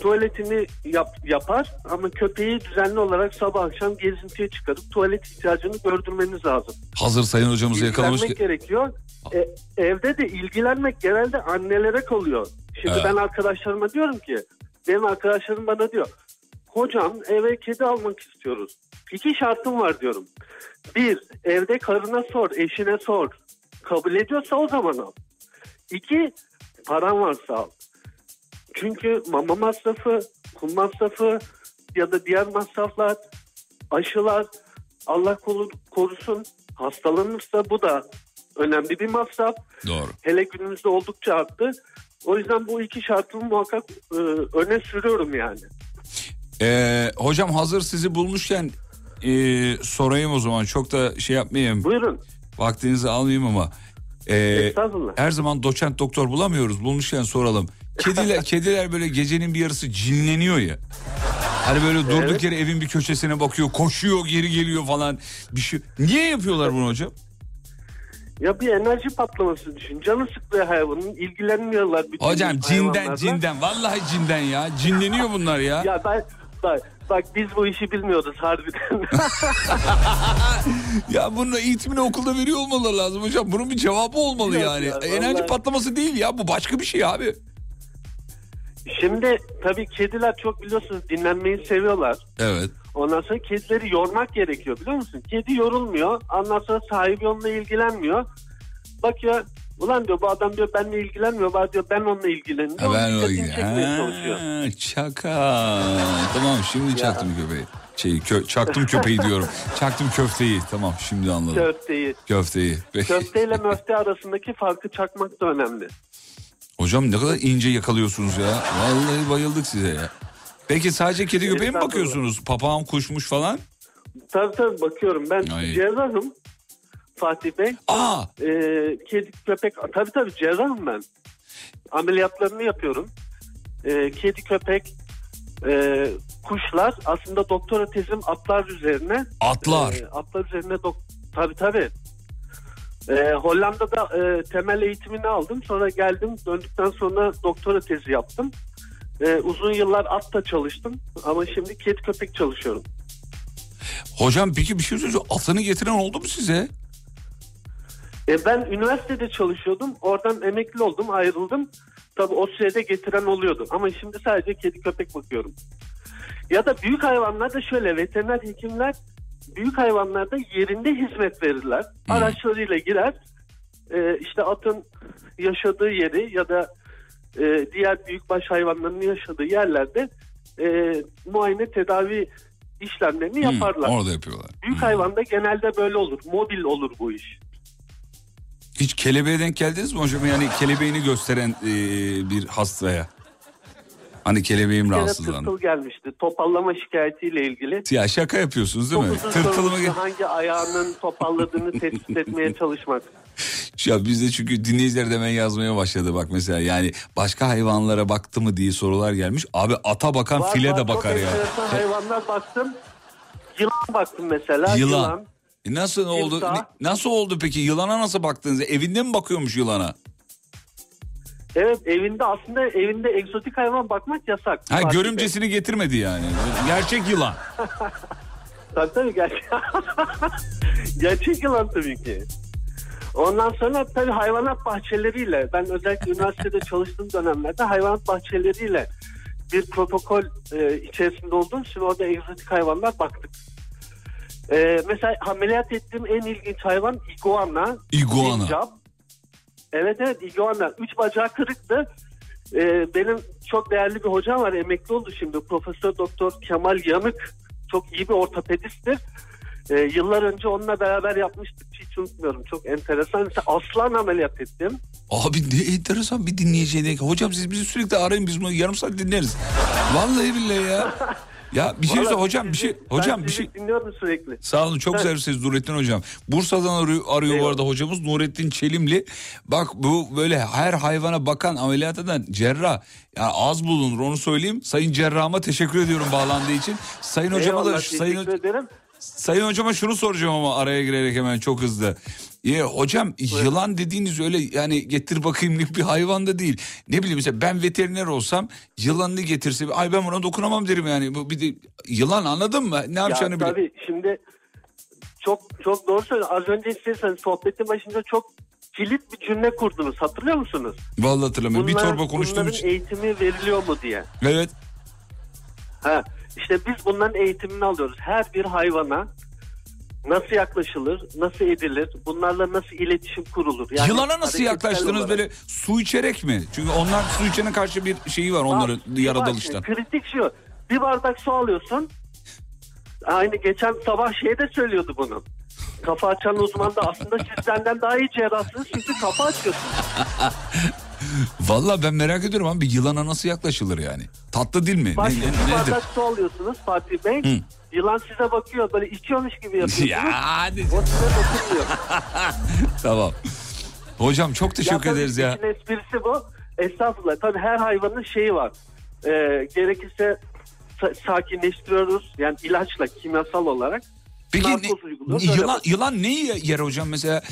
Tuvaletini yap, yapar ama köpeği düzenli olarak sabah akşam gezintiye çıkarıp tuvalet ihtiyacını gördürmeniz lazım. Hazır sayın hocamızı yakalamış. İlgilenmek gerekiyor. E, evde de ilgilenmek genelde annelere kalıyor. Şimdi Evet. ben arkadaşlarıma diyorum ki, benim arkadaşlarım bana diyor, hocam eve kedi almak istiyoruz. İki şartım var diyorum. Bir, evde karına sor, eşine sor. Kabul ediyorsa o zaman al. İki, paran varsa al. Çünkü mama masrafı, kum masrafı ya da diğer masraflar, aşılar, Allah koru- korusun hastalanırsa bu da önemli bir masraf. Doğru. Hele günümüzde oldukça arttı. O yüzden bu iki şartımı muhakkak e, öne sürüyorum yani. Ee, hocam hazır sizi bulmuşken e, sorayım o zaman. Çok da şey yapmayayım. Buyurun. Vaktinizi almayayım ama. E, her zaman doçent doktor bulamıyoruz. Bulmuşken soralım. Kediler kediler böyle gecenin bir yarısı cinleniyor ya. Hani böyle durduk Evet. yere evin bir köşesine bakıyor, koşuyor, geri geliyor falan. Bir şey. Niye yapıyorlar bunu hocam? Ya bir enerji patlaması düşün. Canı sıklığı hayvanın ilgilenmiyorlar. Bütün Hocam cinden hayvanlarla. cinden vallahi cinden ya. Cinleniyor bunlar ya. Ya ben bak, bak biz bu işi bilmiyoruz harbiden. Ya bunun eğitimini okulda veriyor olmaları lazım hocam. Bunun bir cevabı olmalı Yok yani. ya, Enerji vallahi. patlaması değil ya bu başka bir şey abi. Şimdi tabii kediler çok biliyorsunuz dinlenmeyi seviyorlar. Evet. Ondan sonra kedileri yormak gerekiyor biliyor musun? Kedi yorulmuyor. Ondan sonra sahibi onunla ilgilenmiyor. Bak ya ulan diyor bu adam diyor benimle ilgilenmiyor. Bak diyor ben onunla ilgileniyorum. Ha, ben Onun o dikkatini çekmeye çalışıyor. Ha, çaka. Tamam şimdi çaktım köpeği. Şey kö- çaktım köpeği diyorum. Çaktım köfteyi. Tamam şimdi anladım. Köfteyi. Köfteyi. Köfteyle möfte arasındaki farkı çakmak da önemli. Hocam ne kadar ince yakalıyorsunuz ya. Vallahi bayıldık size ya. Peki sadece kedi köpeğe mi bakıyorsunuz? Papağan kuşmuş falan. Tabii tabii bakıyorum. Ben Ay. cerrahım Fatih Bey. Aa Ee, kedi köpek tabii tabii cerrahım ben. Ameliyatlarını yapıyorum. Ee, kedi köpek e, kuşlar aslında doktora tezim atlar üzerine. atlar. Ee, atlar üzerine dok tabii tabii. Ee, Hollanda'da e, temel eğitimini aldım. Sonra geldim. Döndükten sonra doktora tezi yaptım. Ee, uzun yıllar atta çalıştım. Ama şimdi kedi köpek çalışıyorum. Hocam peki bir şey söyleyeceğim. Atını getiren oldu mu size? E ben üniversitede çalışıyordum. Oradan emekli oldum, ayrıldım. Tabii o sürede getiren oluyordu. Ama şimdi sadece kedi köpek bakıyorum. Ya da büyük hayvanlarda şöyle veteriner hekimler büyük hayvanlarda yerinde hizmet verirler. Araçlarıyla girer. E, işte atın yaşadığı yeri ya da e, diğer büyükbaş hayvanların yaşadığı yerlerde e, muayene tedavi işlemlerini Hı, yaparlar. orada yapıyorlar. Büyük Hı. hayvanda genelde böyle olur. Mobil olur bu iş. Hiç kelebeğe denk geldiniz mi hocam? Yani kelebeğini gösteren e, bir hastaya. Hani kelebeğim rahatsızlandı. tırtıl gelmişti. Topallama şikayetiyle ilgili. Ya şaka yapıyorsunuz değil mi? Tırtılımı... sorumlusu hangi ayağının topalladığını tespit etmeye çalışmak. Ya bizde çünkü dinleyiciler de yazmaya başladı bak mesela. Yani başka hayvanlara baktı mı diye sorular gelmiş. Abi ata bakan Var, file var, de bakar ya. hayvanlar baktım. Yılan baktım mesela. Yılan. Yılan. E nasıl oldu? Timsah. Ne- Nasıl oldu peki? Yılana nasıl baktınız? Evinde mi bakıyormuş yılana? Evet evinde aslında evinde egzotik hayvan bakmak yasak. Ha Fatih Bey. görümcesini getirmedi yani. Gerçek yılan. Tabii tabii gerçek. gerçek yılan tabii ki. Ondan sonra tabii hayvanat bahçeleriyle ben özellikle üniversitede çalıştığım dönemlerde hayvanat bahçeleriyle bir protokol e, içerisinde olduğum için orada egzotik hayvanlar baktık. E, mesela ameliyat ettiğim en ilginç hayvan iguana. İguana. sincap. Evet evet iguana. Üç bacağı kırıktı. E, benim çok değerli bir hocam var emekli oldu şimdi. Profesör Doktor Kemal Yanık. Çok iyi bir ortopedisttir. E, yıllar önce onunla beraber yapmıştık. Hiç unutmuyorum. Çok enteresan. Mesela aslan ameliyat ettim. Abi ne enteresan bir dinleyiciye. Hocam siz bizi sürekli arayın biz bunu yarım saat dinleriz. Vallahi billahi ya. Ya bir şey söyle hocam bir şey hocam bir şey dinliyorum sürekli. Sağ olun çok Evet. seversiniz Nurettin hocam. Bursa'dan arıyor, arıyor bu arada hocamız Nurettin Çelimli. Bak bu böyle her hayvana bakan ameliyat eden cerrah. Yani az bulunur onu söyleyeyim. Sayın cerrahıma teşekkür ediyorum bağlandığı için. Sayın hocama da Eyvallah, sayın, sayın hocama şunu soracağım ama araya girerek hemen çok hızlı. Ya hocam yılan dediğiniz öyle yani getir bakayımlık bir hayvan da değil. Ne bileyim mesela ben veteriner olsam yılanını getirse ay ben buna dokunamam derim yani. Bu bir de yılan anladın mı? Ne Ya yapacağını bile. tabii şimdi çok çok doğru söylüyorsun. Az önce hani sohbetin başında çok kilit bir cümle kurdunuz. Hatırlıyor musunuz? Vallahi hatırlamıyorum. bir Bunlar- torba konuştuğum için. eğitimi veriliyor mu diye. Evet. Ha, işte biz bunların eğitimini alıyoruz. Her bir hayvana nasıl yaklaşılır, nasıl edilir, bunlarla nasıl iletişim kurulur. Yani Yılana nasıl yaklaştınız olarak. böyle su içerek mi? Çünkü onlar su içene karşı bir şeyi var onların Abi, bir yaratılıştan. bak, Kritik şu. Bir bardak su alıyorsun. Aynı geçen sabah şey de söylüyordu bunu. Kafa açan uzman da aslında siz benden daha iyi cerrahsınız çünkü kafa açıyorsunuz. Valla ben merak ediyorum abi yılana nasıl yaklaşılır yani? Tatlı değil mi? Bak Ne- bir ne- nedir? bardak su alıyorsunuz Fatih Bey. Hı. Yılan size bakıyor böyle içiyormuş gibi yapıyorsunuz. Ya hadi. O size dokunmuyor. Tamam. Hocam çok Ya teşekkür tabii ederiz ya. esprisi bu. Estağfurullah. Tabii her hayvanın şeyi var. Ee, gerekirse sa- sakinleştiriyoruz. Yani ilaçla, kimyasal olarak. Peki ne- yılan, yılan neyi yer hocam mesela?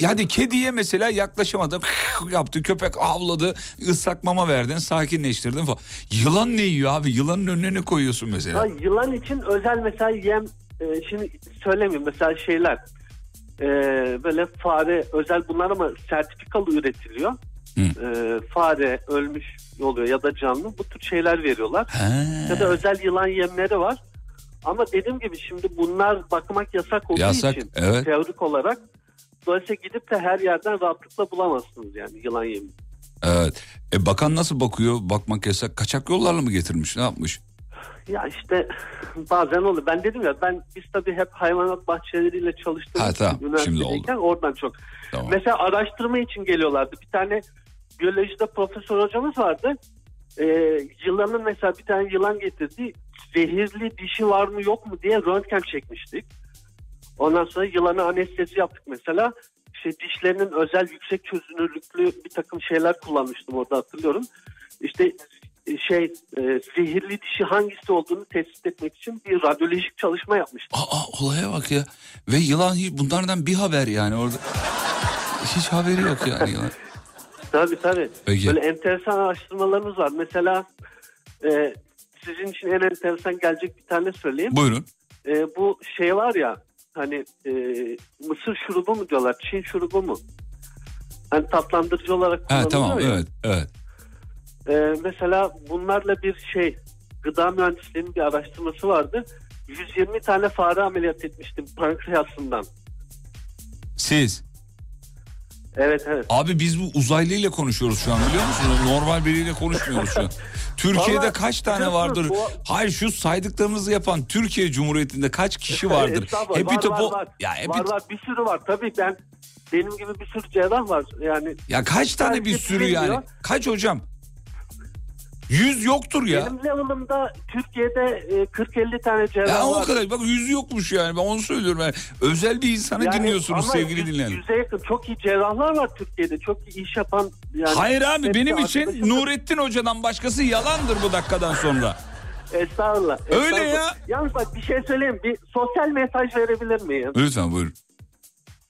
Yani kediye mesela yaklaşamadı yaptı köpek avladı ıslak mama verdin sakinleştirdin falan. Yılan ne yiyor abi yılanın önüne ne koyuyorsun mesela? Ha, yılan için özel mesela yem e, şimdi söylemiyorum mesela şeyler e, böyle fare özel bunlar ama sertifikalı üretiliyor. Hı. E, fare ölmüş oluyor ya da canlı bu tür şeyler veriyorlar. Ha. Ya da özel yılan yemleri var. Ama dediğim gibi şimdi bunlar bakmak yasak olduğu Yasak, için evet. teorik olarak dolayısıyla gidip de her yerden rahatlıkla bulamazsınız yani yılan yemi. Evet. E bakan nasıl bakıyor? Bakmak yasak. Kaçak yollarla mı getirmiş? Ne yapmış? Ya işte bazen oluyor. Ben dedim ya ben biz tabii hep hayvanat bahçeleriyle çalıştığımız Ha, tamam. Üniversitedeyken oradan çok. Tamam. Mesela araştırma için geliyorlardı. Bir tane biyolojide profesör hocamız vardı. Ee, yılanın mesela bir tane yılan getirdi. Zehirli dişi var mı yok mu diye röntgen çekmiştik. Ondan sonra yılana anestezi yaptık mesela. İşte dişlerinin özel yüksek çözünürlüklü bir takım şeyler kullanmıştım orada hatırlıyorum. İşte e, şey e, zehirli dişi hangisi olduğunu tespit etmek için bir radyolojik çalışma yapmıştım. Aa olaya bak ya. Ve yılan bunlardan bir haber yani orada. Hiç haberi yok yani yılan. Tabii tabii. Peki. Böyle enteresan araştırmalarımız var. Mesela e, sizin için en enteresan gelecek bir tane söyleyeyim. Buyurun. E, bu şey var ya hani e, mısır şurubu mu diyorlar, Çin şurubu mu? Hani tatlandırıcı olarak Ha kullanılıyor tamam ya. evet evet. E, mesela bunlarla bir şey gıda mühendisliğinin bir araştırması vardı. 120 tane fare ameliyat etmiştim pankreasından. Siz. Evet evet. Abi biz bu uzaylıyla konuşuyoruz şu an biliyor musunuz? Normal biriyle konuşmuyoruz şu an. Türkiye'de Vallahi kaç tane vardır? bu- Hayır şu saydıklarımızı yapan Türkiye Cumhuriyeti'nde kaç kişi vardır? Hepitopo- var, var, var. Ya var hepit- var bir sürü var. Tabii ben benim gibi bir sürü cerrah var. Yani Ya kaç tane bir sürü yani? Kaç hocam? Yüz yoktur ya. benim level'ımda Türkiye'de e, 40-50 tane cerrah Ya o var. kadar bak yüzü yokmuş yani ben onu söylüyorum. Yani özel bir insanı Yani dinliyorsunuz sevgili yüz- dinleyenler. Yüze yakın çok iyi cerrahlar var Türkiye'de. Çok iyi iş yapan. Yani Hayır abi benim için. Nurettin Hoca'dan başkası yalandır bu dakikadan sonra. Estağfurullah. Öyle estağfurullah. ya. Yalnız bak bir şey söyleyeyim. Bir sosyal mesaj verebilir miyim? Lütfen buyurun.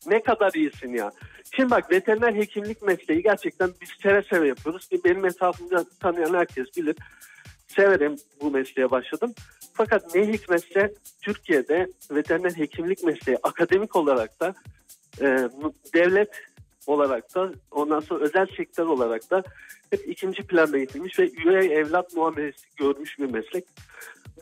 Ne kadar iyisin ya. Şimdi bak veteriner hekimlik mesleği gerçekten biz seve seve yapıyoruz. Benim etrafımda tanıyan herkes bilir. Severek bu mesleğe başladım. Fakat ne hikmetse Türkiye'de veteriner hekimlik mesleği akademik olarak da e, devlet olarak da ondan sonra özel sektör olarak da hep ikinci planda gitmiş ve üvey evlat muamelesi görmüş bir meslek.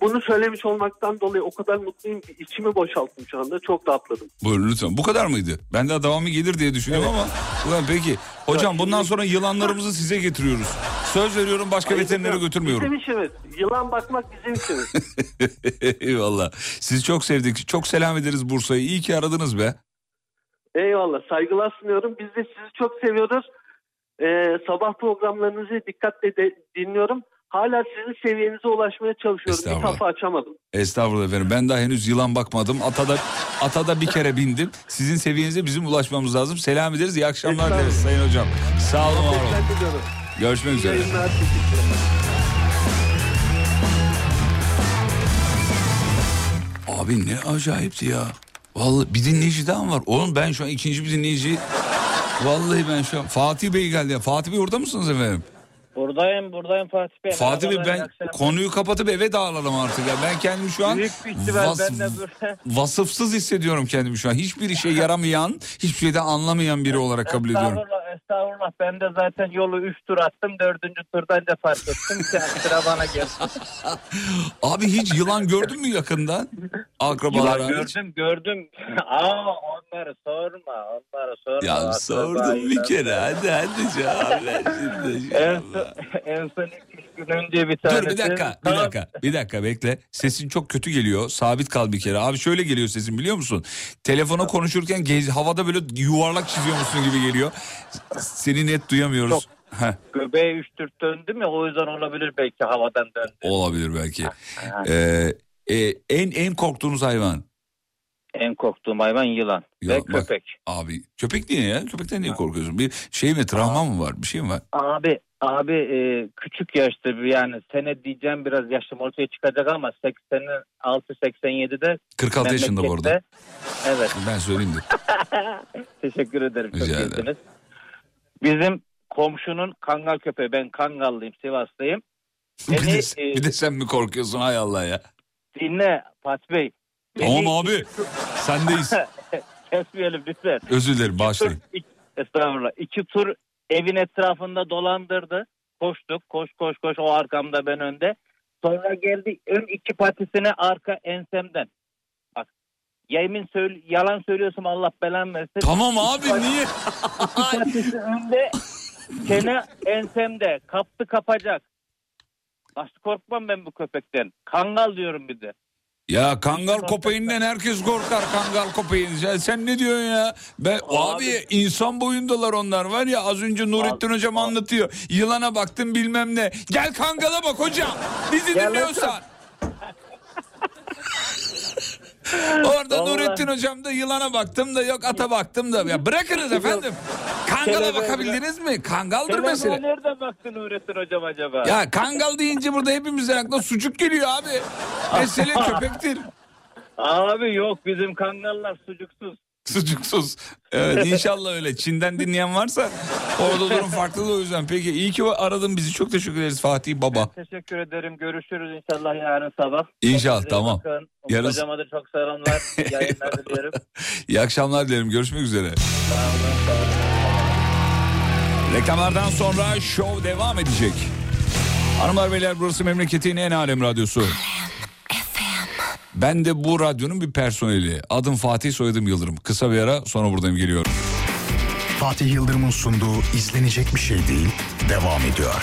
Bunu söylemiş olmaktan dolayı o kadar mutluyum ki içimi boşalttım şu anda. Çok rahatladım. Buyurun lütfen. Bu kadar mıydı? Ben de devamı gelir diye düşünüyorum ama. Ulan peki. Hocam bundan sonra yılanlarımızı size getiriyoruz. Söz veriyorum başka veterinere götürmüyorum. Bizim işimiz. Yılan bakmak bizim işimiz. Eyvallah. Sizi çok sevdik. Çok selam ederiz Bursa'yı. İyi ki aradınız be. Eyvallah. Saygılar sunuyorum. Biz de sizi çok seviyoruz. Ee, sabah programlarınızı dikkatle de dinliyorum. Hala sizin seviyenize ulaşmaya çalışıyorum. Bir kafa açamadım. Estağfurullah efendim. Ben daha henüz yılan bakmadım. Atada atada bir kere bindim. Sizin seviyenize bizim ulaşmamız lazım. Selam ederiz. İyi akşamlar dileriz Sayın Hocam. Sağ olun var olun. Görüşmek üzere. Abi ne acayipti ya. Vallahi bir dinleyici daha mı var? Oğlum ben şu an ikinci bir dinleyici. Vallahi ben şu an. Fatih Bey geldi ya. Fatih Bey orada mısınız efendim? Buradayım, buradayım Fatih Bey. Fatih Bey ben konuyu kapatıp eve dağılalım artık ya. Ben kendimi şu an vas- ben vasıfsız hissediyorum kendimi şu an. Hiçbir işe yaramayan, hiçbir şeyden anlamayan biri olarak kabul ediyorum. Estağfurullah, estağfurullah. Ben de zaten yolu 3 tur attım. Dördüncü turdan da fark ettim. ki sıra bana geldi. Abi hiç yılan gördün mü yakından? Akrabalar Yılan hariç. gördüm, gördüm. Aa onları sorma, onları sorma. Ya sordum bir kere. Hadi hadi cevap ver şimdi. En son, en son iki gün önce bir tanesi. Dur bir dakika, bir dakika, bir dakika bekle. Sesin çok kötü geliyor. Sabit kal bir kere. Abi şöyle geliyor sesin biliyor musun? Telefona konuşurken gez, havada böyle yuvarlak çiziyormuşsun gibi geliyor. Seni net duyamıyoruz. Heh, Göbeğe üç tür döndüm ya o yüzden olabilir belki havadan döndü. olabilir belki. Ee, e, en en korktuğunuz hayvan? En korktuğum hayvan yılan Ya ve bak- köpek. Abi köpek niye ya? Köpekten niye korkuyorsun? Bir şey mi travma mı var? Bir şey mi var? Abi abi e, küçük yaşta bir yani sene diyeceğim biraz yaşım ortaya çıkacak ama 86 87'de 46 yaşında bu arada. memlekette- Evet Ben söyleyeyim de. teşekkür ederim çok Rica ederim. iyisiniz. Bizim komşunun kangal köpeği ben Kangallıyım Sivaslıyım. Bir de, Beni, e, bir de sen mi korkuyorsun hay Allah ya? dinle Fatih Bey. Tamam abi. Sendeyiz. Kesmeyelim lütfen. Özür dilerim bağışlayın. Tur- ik- Estağfurullah. İki tur evin etrafında dolandırdı. Koştuk. Koş koş koş. O arkamda ben önde. Sonra geldi ön iki patisini arka ensemden. Bak. Yemin söyle, yalan söylüyorsam Allah belanı versin. Tamam abi niye? İki patisi önde. Çene ensemde. Kaptı kapacak. Nasıl korkmam ben bu köpekten. Kangal diyorum bir de. Ya kangal köpeğinden herkes korkar kangal köpeğin. Sen, sen ne diyorsun ya? Ben, abi, Abi- insan boyundalar onlar var ya az önce Nurettin Abi- hocam anlatıyor. Yılana baktım bilmem ne. Gel kangala bak hocam. Bizi dinliyorsan. Orada Vallahi. Nurettin hocam da yılana baktım da yok ata baktım da. Ya bırakınız efendim. Kangala bakabildiniz mi? Kangaldır Telefon'a mesele. nerede baktın Nurettin hocam acaba? Ya kangal deyince burada hepimizin aklına sucuk geliyor abi. Mesele köpektir. Abi yok bizim kangallar sucuksuz. Sucuksuz. Evet inşallah öyle. Çin'den dinleyen varsa orada durum farklı da o yüzden. Peki iyi ki aradın bizi. Çok teşekkür ederiz Fatih Baba. Teşekkür ederim. Görüşürüz inşallah yarın sabah. İnşallah, tamam. bakın. Yarın- Hocama da çok selamlar. İyi Yayınlar diliyorum. İyi akşamlar dilerim. Görüşmek üzere. Sağ olun, sağ olun. Reklamlardan sonra show devam edecek. Hanımlar beyler burası memleketin en alem radyosu. Ben de bu radyonun bir personeli. Adım Fatih soyadım Yıldırım. Kısa bir ara sonra buradayım geliyorum. Fatih Yıldırım'ın sunduğu izlenecek bir şey değil devam ediyor.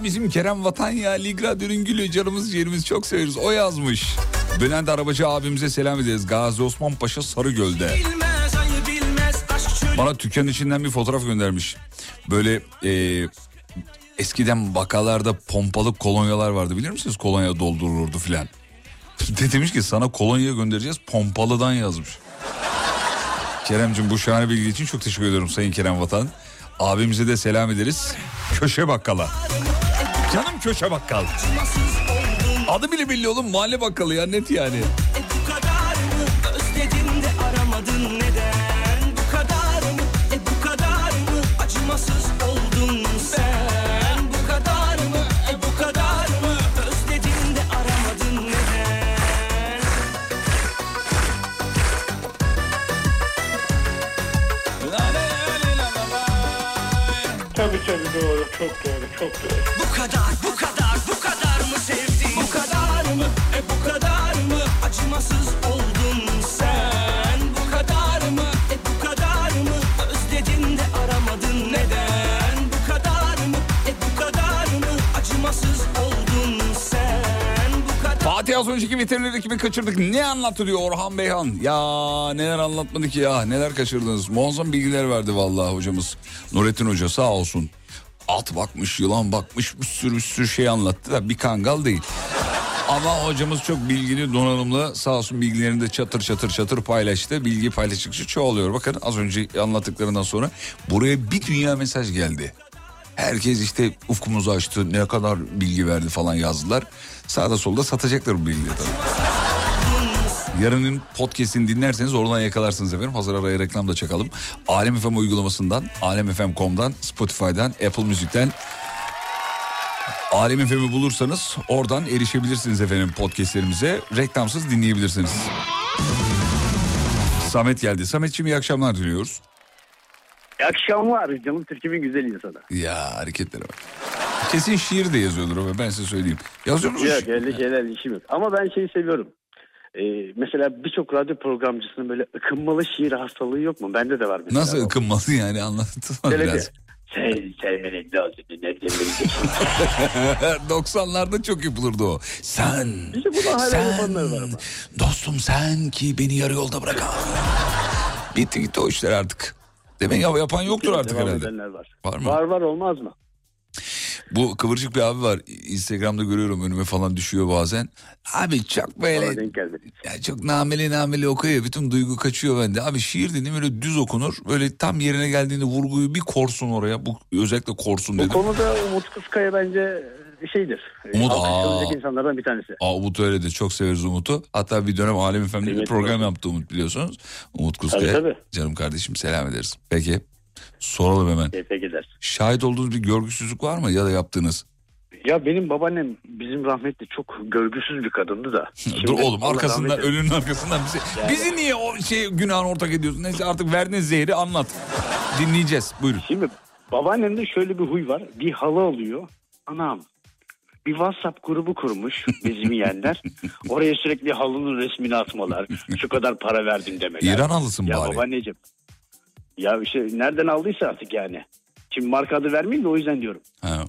Ya bizim Kerem Vatan ya Lig Radyo'nun gülü canımız yerimiz çok severiz. O yazmış. Bülent Arabacı abimize selam ederiz. Gazi Osman Paşa Sarıgöl'de. Bilmez bilmez Bana dükkanın içinden bir fotoğraf göndermiş. Böyle e, eskiden bakalarda pompalı kolonyalar vardı bilir misiniz? Kolonya doldururdu filan. De demiş ki sana kolonya göndereceğiz pompalıdan yazmış. Keremcim bu şahane bilgi için çok teşekkür ediyorum Sayın Kerem Vatan. Abimize de selam ederiz. Köşe bakkala. Canım köşe bakkal. Adı bile belli oğlum mahalle bakkalı ya net yani. E bu kadar mı özledin de aramadın neden Bu kadar mı e bu kadar mı acımasız oldun sen Bu kadar mı e bu kadar mı özledin de aramadın neden Tabii tabii doğru, çok doğru, çok doğru. Az önceki veteriner kimi kaçırdık. Ne anlattı diyor Orhan Beyhan. Ya neler anlatmadı ki ya neler kaçırdınız. Muazzam bilgiler verdi vallahi hocamız. Nurettin Hoca sağ olsun. At bakmış, yılan bakmış bir sürü bir sürü şey anlattı da bir kangal değil. Ama hocamız çok bilgili, donanımlı. Sağ olsun bilgilerini de çatır çatır çatır paylaştı. Bilgi paylaştıkça çoğalıyor. Bakın az önce anlattıklarından sonra buraya bir dünya mesaj geldi. Herkes işte ufkumuzu açtı, ne kadar bilgi verdi falan yazdılar. Sağda solda satacaklar bu bilgileri tabii. Yarının podcast'ini dinlerseniz oradan yakalarsınız efendim. Hazır araya reklam da çakalım. Alem FM uygulamasından, alemfm.com'dan, Spotify'dan, Apple Müzik'ten Alem FM'i bulursanız oradan erişebilirsiniz efendim podcastlerimize. Reklamsız dinleyebilirsiniz. Samet geldi. Sametciğim iyi akşamlar diliyoruz. İyi akşamlar canım Türkiye'nin güzel insanı. Ya hareketlere bak. Kesin şiir de yazıyordur o ben size söyleyeyim. Yazıyor musun? Yok öyle şeyler işim yok. Ama ben şeyi seviyorum. Ee, mesela birçok radyo programcısının böyle ıkınmalı şiir hastalığı yok mu? Bende de var mesela. Nasıl ıkınmalı yani anlatsana Şöyle biraz. bir- Sen sevmenin lazım. Ne demeli? 90'larda çok yapılırdı o. Sen, İşte bunu hala sen, yapanlar var ama. dostum sen ki beni yarı yolda bırakan. Bitti gitti o işler artık. Demek ya yapan yoktur artık Devam herhalde. edenler var. Var mı? Var var olmaz mı? Bu kıvırcık bir abi var. Instagram'da görüyorum önüme falan düşüyor bazen. Abi çok böyle ya çok nameli nameli okuyor. Bütün duygu kaçıyor bende. Abi şiir dediğim öyle düz okunur. Böyle tam yerine geldiğinde vurguyu bir korsun oraya. Bu özellikle korsun Bu dedim. konuda Umut Kızkaya bence şeydir. Umut, Alkışlanacak aa. insanlardan bir tanesi. Aa, Umut öyle de çok severiz Umut'u. Hatta bir dönem Alem Efendi bir program yaptı Umut biliyorsunuz. Umut Kuzkaya. Tabii, tabii. Canım kardeşim selam ederiz. Peki soralım hemen. Keyfe gider. Şahit olduğunuz bir görgüsüzlük var mı ya da yaptığınız? Ya benim babaannem bizim rahmetli çok görgüsüz bir kadındı da. Şimdi Dur oğlum arkasından rahmet ölünün arkasından bizi, bizi niye o şey günahın ortak ediyorsun? Neyse artık verdiğin zehri anlat. Dinleyeceğiz buyurun. Şimdi babaannemde şöyle bir huy var. Bir halı alıyor. Anam bir WhatsApp grubu kurmuş bizim yeğenler. Oraya sürekli halının resmini atmalar. Şu kadar para verdim demeler. İran halısın Ya bari. babaanneciğim. Ya işte nereden aldıysa artık yani. Şimdi marka adı vermeyeyim de o yüzden diyorum. Ha.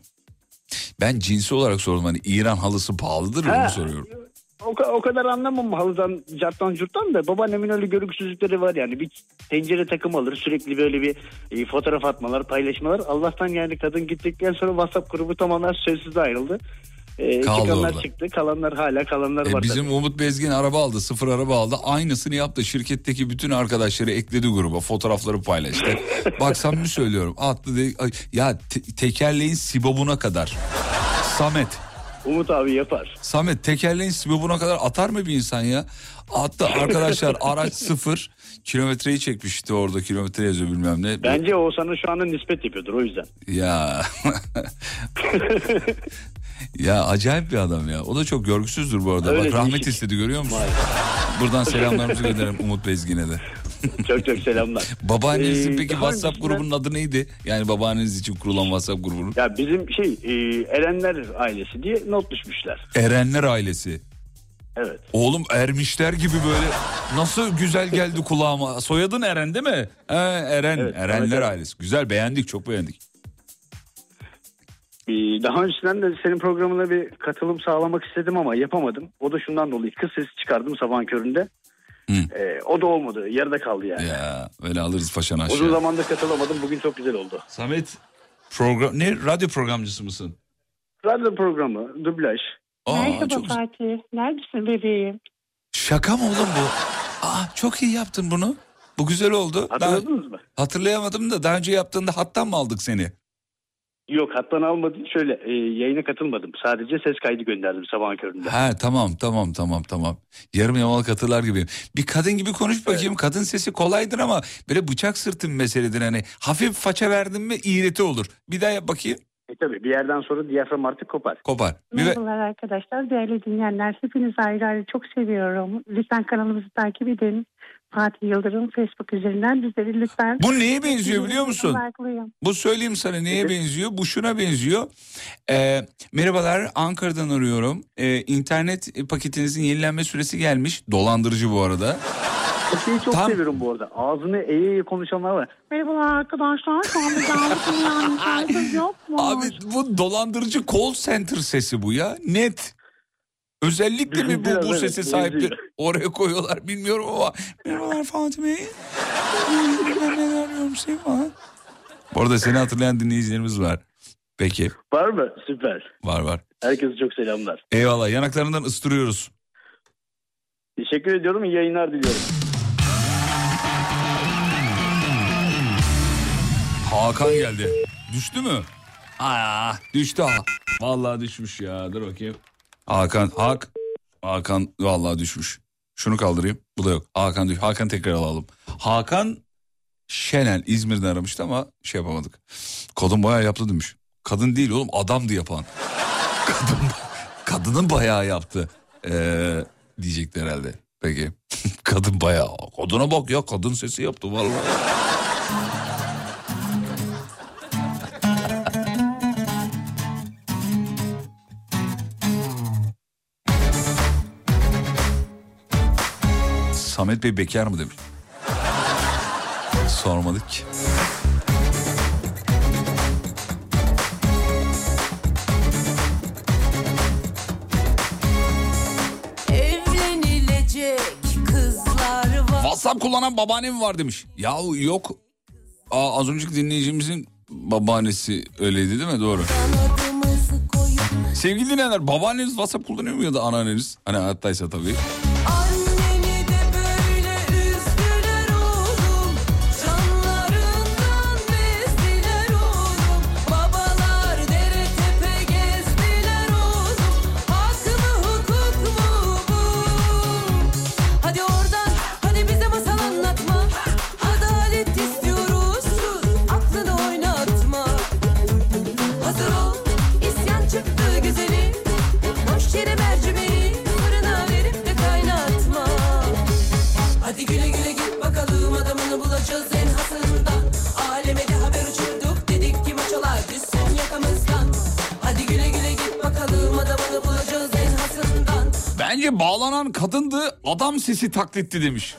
Ben cinsi olarak sordum hani İran halısı pahalıdır mı onu soruyorum. O, o kadar anlamam halıdan, carttan, curttan da babaannemin öyle görgüsüzlükleri var yani. Bir tencere takım alır sürekli böyle bir e, fotoğraf atmalar, paylaşmalar. Allah'tan yani kadın gittikten sonra WhatsApp grubu tamamen sözsüz ayrıldı. E, Kaldı çıkanlar orada. çıktı, kalanlar hala kalanlar E, var. bizim Umut Bezgin araba aldı sıfır araba aldı aynısını yaptı şirketteki bütün arkadaşları ekledi gruba fotoğrafları paylaştı. Bak samimi söylüyorum attı de, ya te- tekerleğin sibobuna kadar Samet Umut abi yapar. Samet tekerleğin sibobuna kadar atar mı bir insan ya? Attı arkadaşlar araç sıfır kilometreyi çekmişti orada kilometre yazıyor bilmem ne. Bence o sana şu anda nispet yapıyordur o yüzden. Ya. ya acayip bir adam ya. O da çok görgüsüzdür bu arada. Öyle Bak rahmet istedi görüyor musun? Buradan selamlarımızı gönderelim Umut Bezgin'e de. çok çok selamlar. Babaannenizin Ee, peki WhatsApp öncesinden- grubunun adı neydi? Yani babaanneniz için kurulan WhatsApp grubunun. Ya bizim şey e, Erenler ailesi diye not düşmüşler. Erenler ailesi. Evet. Oğlum ermişler gibi böyle nasıl güzel geldi kulağıma. Soyadın Eren değil mi? He, Eren. Evet, Erenler evet. ailesi. Güzel beğendik çok beğendik. Ee, Daha önceden de senin programına bir katılım sağlamak istedim ama yapamadım. O da şundan dolayı kız sesi çıkardım sabahın köründe. Ee, o da olmadı. Yarıda kaldı yani. Ya öyle alırız paşanı aşağı. Uzun zamandır katılamadım. Bugün çok güzel oldu. Samet program ne radyo programcısı mısın? Radyo programı, dublaj. Aa, Merhaba çok Fatih. Neredesin bebeğim? Şaka mı oğlum bu? Aa, çok iyi yaptın bunu. Bu güzel oldu. Hatırladınız mı? Hatırlayamadım da daha önce yaptığında hattan mı aldık seni? Yok hattan almadım. Şöyle e, yayına katılmadım. Sadece ses kaydı gönderdim sabahın köründe. Ha tamam tamam tamam tamam. Yarım yamalak hatırlar gibi. Bir kadın gibi konuş bakayım. Kadın sesi kolaydır ama böyle bıçak sırtın meseledir hani. Hafif faça verdin mi iğreti olur. Bir daha yap bakayım. E tabii bir yerden sonra diyafram artık kopar. Kopar. Bir ve- Merhabalar arkadaşlar. Değerli dinleyenler. Hepinizi ayrı ayrı çok seviyorum. Lütfen kanalımızı takip edin. Fatih Yıldırım Facebook üzerinden bizleri lütfen. Bu neye benziyor biliyor musun? Bu söyleyeyim sana neye benziyor? Bu şuna benziyor. Ee, merhabalar Ankara'dan arıyorum. Ee, internet paketinizin yenilenme süresi gelmiş. Dolandırıcı bu arada. Şeyi çok Tam- seviyorum bu arada. Ağzını eğe eğe konuşanlar var. Merhabalar arkadaşlar. Şu anda dünyanın saygı yok mu? Abi bu dolandırıcı call center sesi bu ya. Net. Özellikle mi bu, bu sahiptir? benziyor. Oraya koyuyorlar bilmiyorum ama. Merhabalar Fatih Bey. Ben ne arıyorum seni falan. Bu arada seni hatırlayan dinleyicilerimiz var. Peki Var mı? Süper. var var. Herkese çok selamlar. Eyvallah yanaklarından ıstırıyoruz. Teşekkür ediyorum. İyi yayınlar diliyorum. Hakan geldi. Düştü mü? Aa, düştü ha. Vallahi düşmüş ya. Dur bakayım. Hakan, Hak. Hakan vallahi düşmüş. Şunu kaldırayım. Bu da yok. Hakan düş. Hakan tekrar alalım. Hakan Şenel İzmir'den aramıştı ama şey yapamadık. Kadın bayağı yaptı demiş. Kadın değil oğlum adamdı yapan. Kadın, kadının bayağı yaptı. Ee, diyecekti herhalde. Peki. kadın bayağı. Kadına bak ya kadın sesi yaptı vallahi. Samet Bey bekar mı demiş. Sormadık ki. Evlenilecek kızlar var. WhatsApp kullanan babaannem var demiş. Ya yok. Aa, az önceki dinleyicimizin babaannesi öyleydi değil mi? Doğru. Sevgili dinleyenler babaanneniz WhatsApp kullanıyor mu ya da anneanneniz? Hani hayattaysa tabii. Adam sesi taklitti demiş.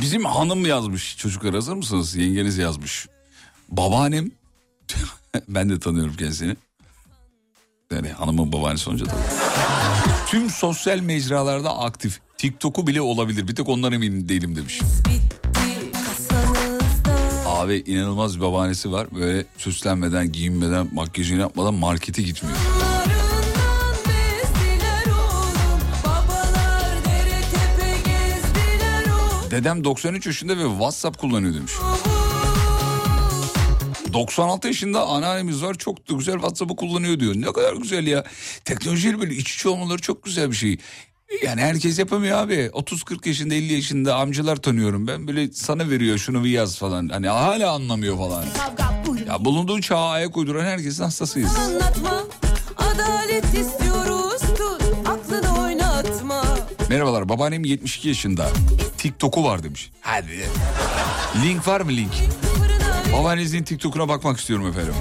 Bizim hanım yazmış çocuklar hazır mısınız? Yengeniz yazmış. Babaannem ben de tanıyorum kendisini. Yani hanımın babaannesi olunca tabii. Tüm sosyal mecralarda aktif. TikTok'u bile olabilir. Bir tek ondan emin değilim demiş. Abi inanılmaz bir babaannesi var. Böyle süslenmeden, giyinmeden, makyajını yapmadan markete gitmiyor. Dedem 93 yaşında ve WhatsApp kullanıyor demiş. 96 yaşında anneannemiz var çok da güzel WhatsApp'ı kullanıyor diyor. Ne kadar güzel ya. Teknolojiyle böyle iç içe olmaları çok güzel bir şey. Yani herkes yapamıyor abi. 30-40 yaşında 50 yaşında amcalar tanıyorum ben. Böyle sana veriyor şunu bir yaz falan. Hani hala anlamıyor falan. Ya bulunduğu çağa ayak uyduran herkesin hastasıyız. Anlatma adalet istiyoruz tut aklını oynatma. Merhabalar babaannem 72 yaşında. TikTok'u var demiş. Hadi. Link var mı link? Babaannenizin TikTok'una bakmak istiyorum efendim.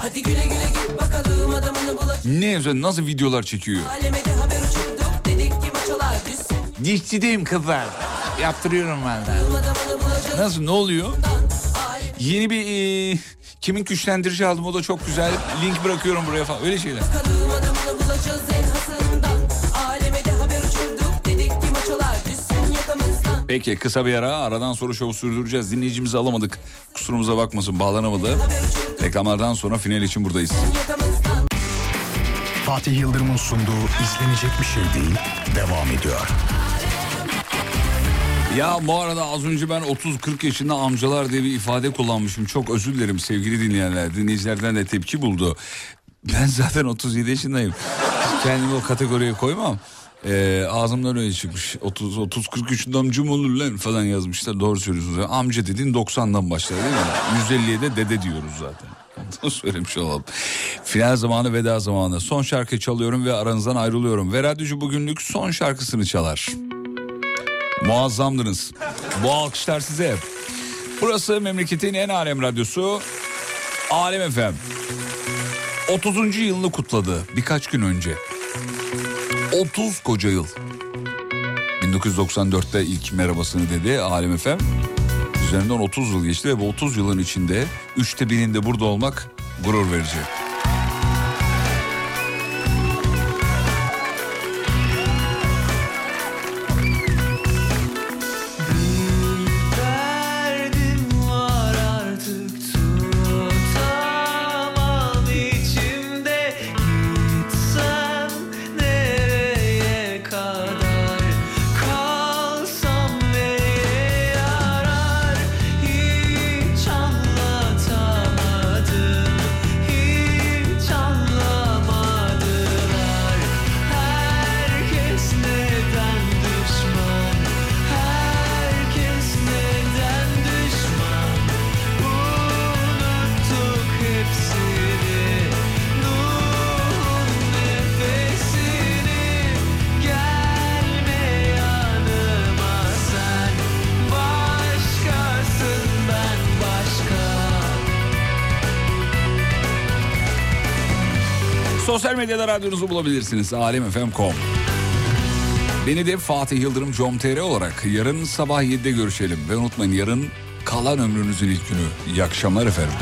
Hadi güle güle git bakalım adamı Ne yazıyor? Nasıl videolar çekiyor? Aleme Dişçideyim kızlar. Yaptırıyorum bulacağız Nasıl ne oluyor? Yeni bir e, kimin güçlendirici aldım o da çok güzel. Link bırakıyorum buraya falan öyle şeyler. Peki kısa bir ara aradan sonra şovu sürdüreceğiz. Dinleyicimizi alamadık. Kusurumuza bakmasın bağlanamadı. Reklamlardan sonra final için buradayız. Fatih Yıldırım'ın sunduğu izlenecek bir şey değil devam ediyor. Ya bu arada az önce ben 30-40 yaşında amcalar diye bir ifade kullanmışım. Çok özür dilerim sevgili dinleyenler. Dinleyicilerden de tepki buldu. Ben zaten 37 yaşındayım. Kendimi o kategoriye koymam. Ee, ağzımdan öyle çıkmış. 30 30 43'ünde amcam olur lan falan yazmışlar. Doğru söylüyorsunuz. Amca dediğin 90'dan başlar değil mi? 150'ye de dede diyoruz zaten. Onu söylemiş olalım. Final zamanı veda zamanı. Son şarkı çalıyorum ve aranızdan ayrılıyorum. Ve radyocu bugünlük son şarkısını çalar. Muazzamdınız. Bu alkışlar size. Burası memleketin en alem radyosu. Alem FM. 30. yılını kutladı birkaç gün önce. 30 koca yıl. 1994'te ilk merhabasını dedi Alem FM. Üzerinden 30 yıl geçti ve bu 30 yılın içinde üçte birinde burada olmak gurur verici. Medyada radyonuzu bulabilirsiniz. alemfm.com Beni de Fatih Yıldırım com.tr olarak yarın sabah 7'de görüşelim. Ve unutmayın yarın kalan ömrünüzün ilk günü. İyi akşamlar efendim.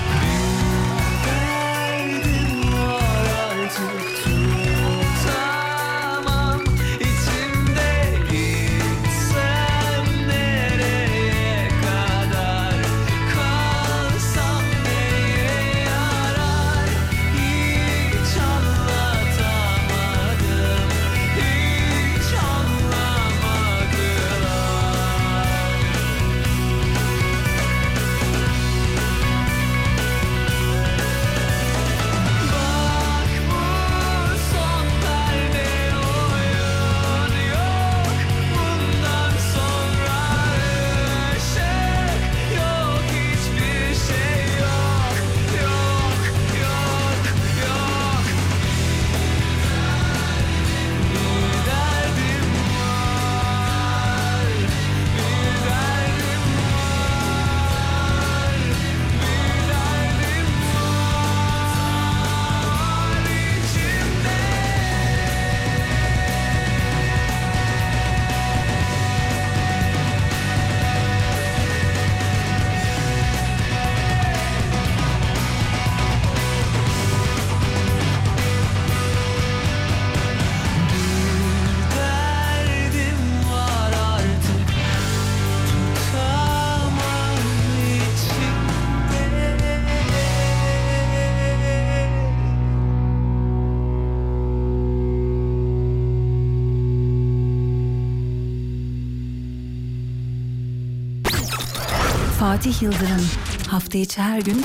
Fatih Yıldırım hafta içi her gün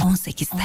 18'de.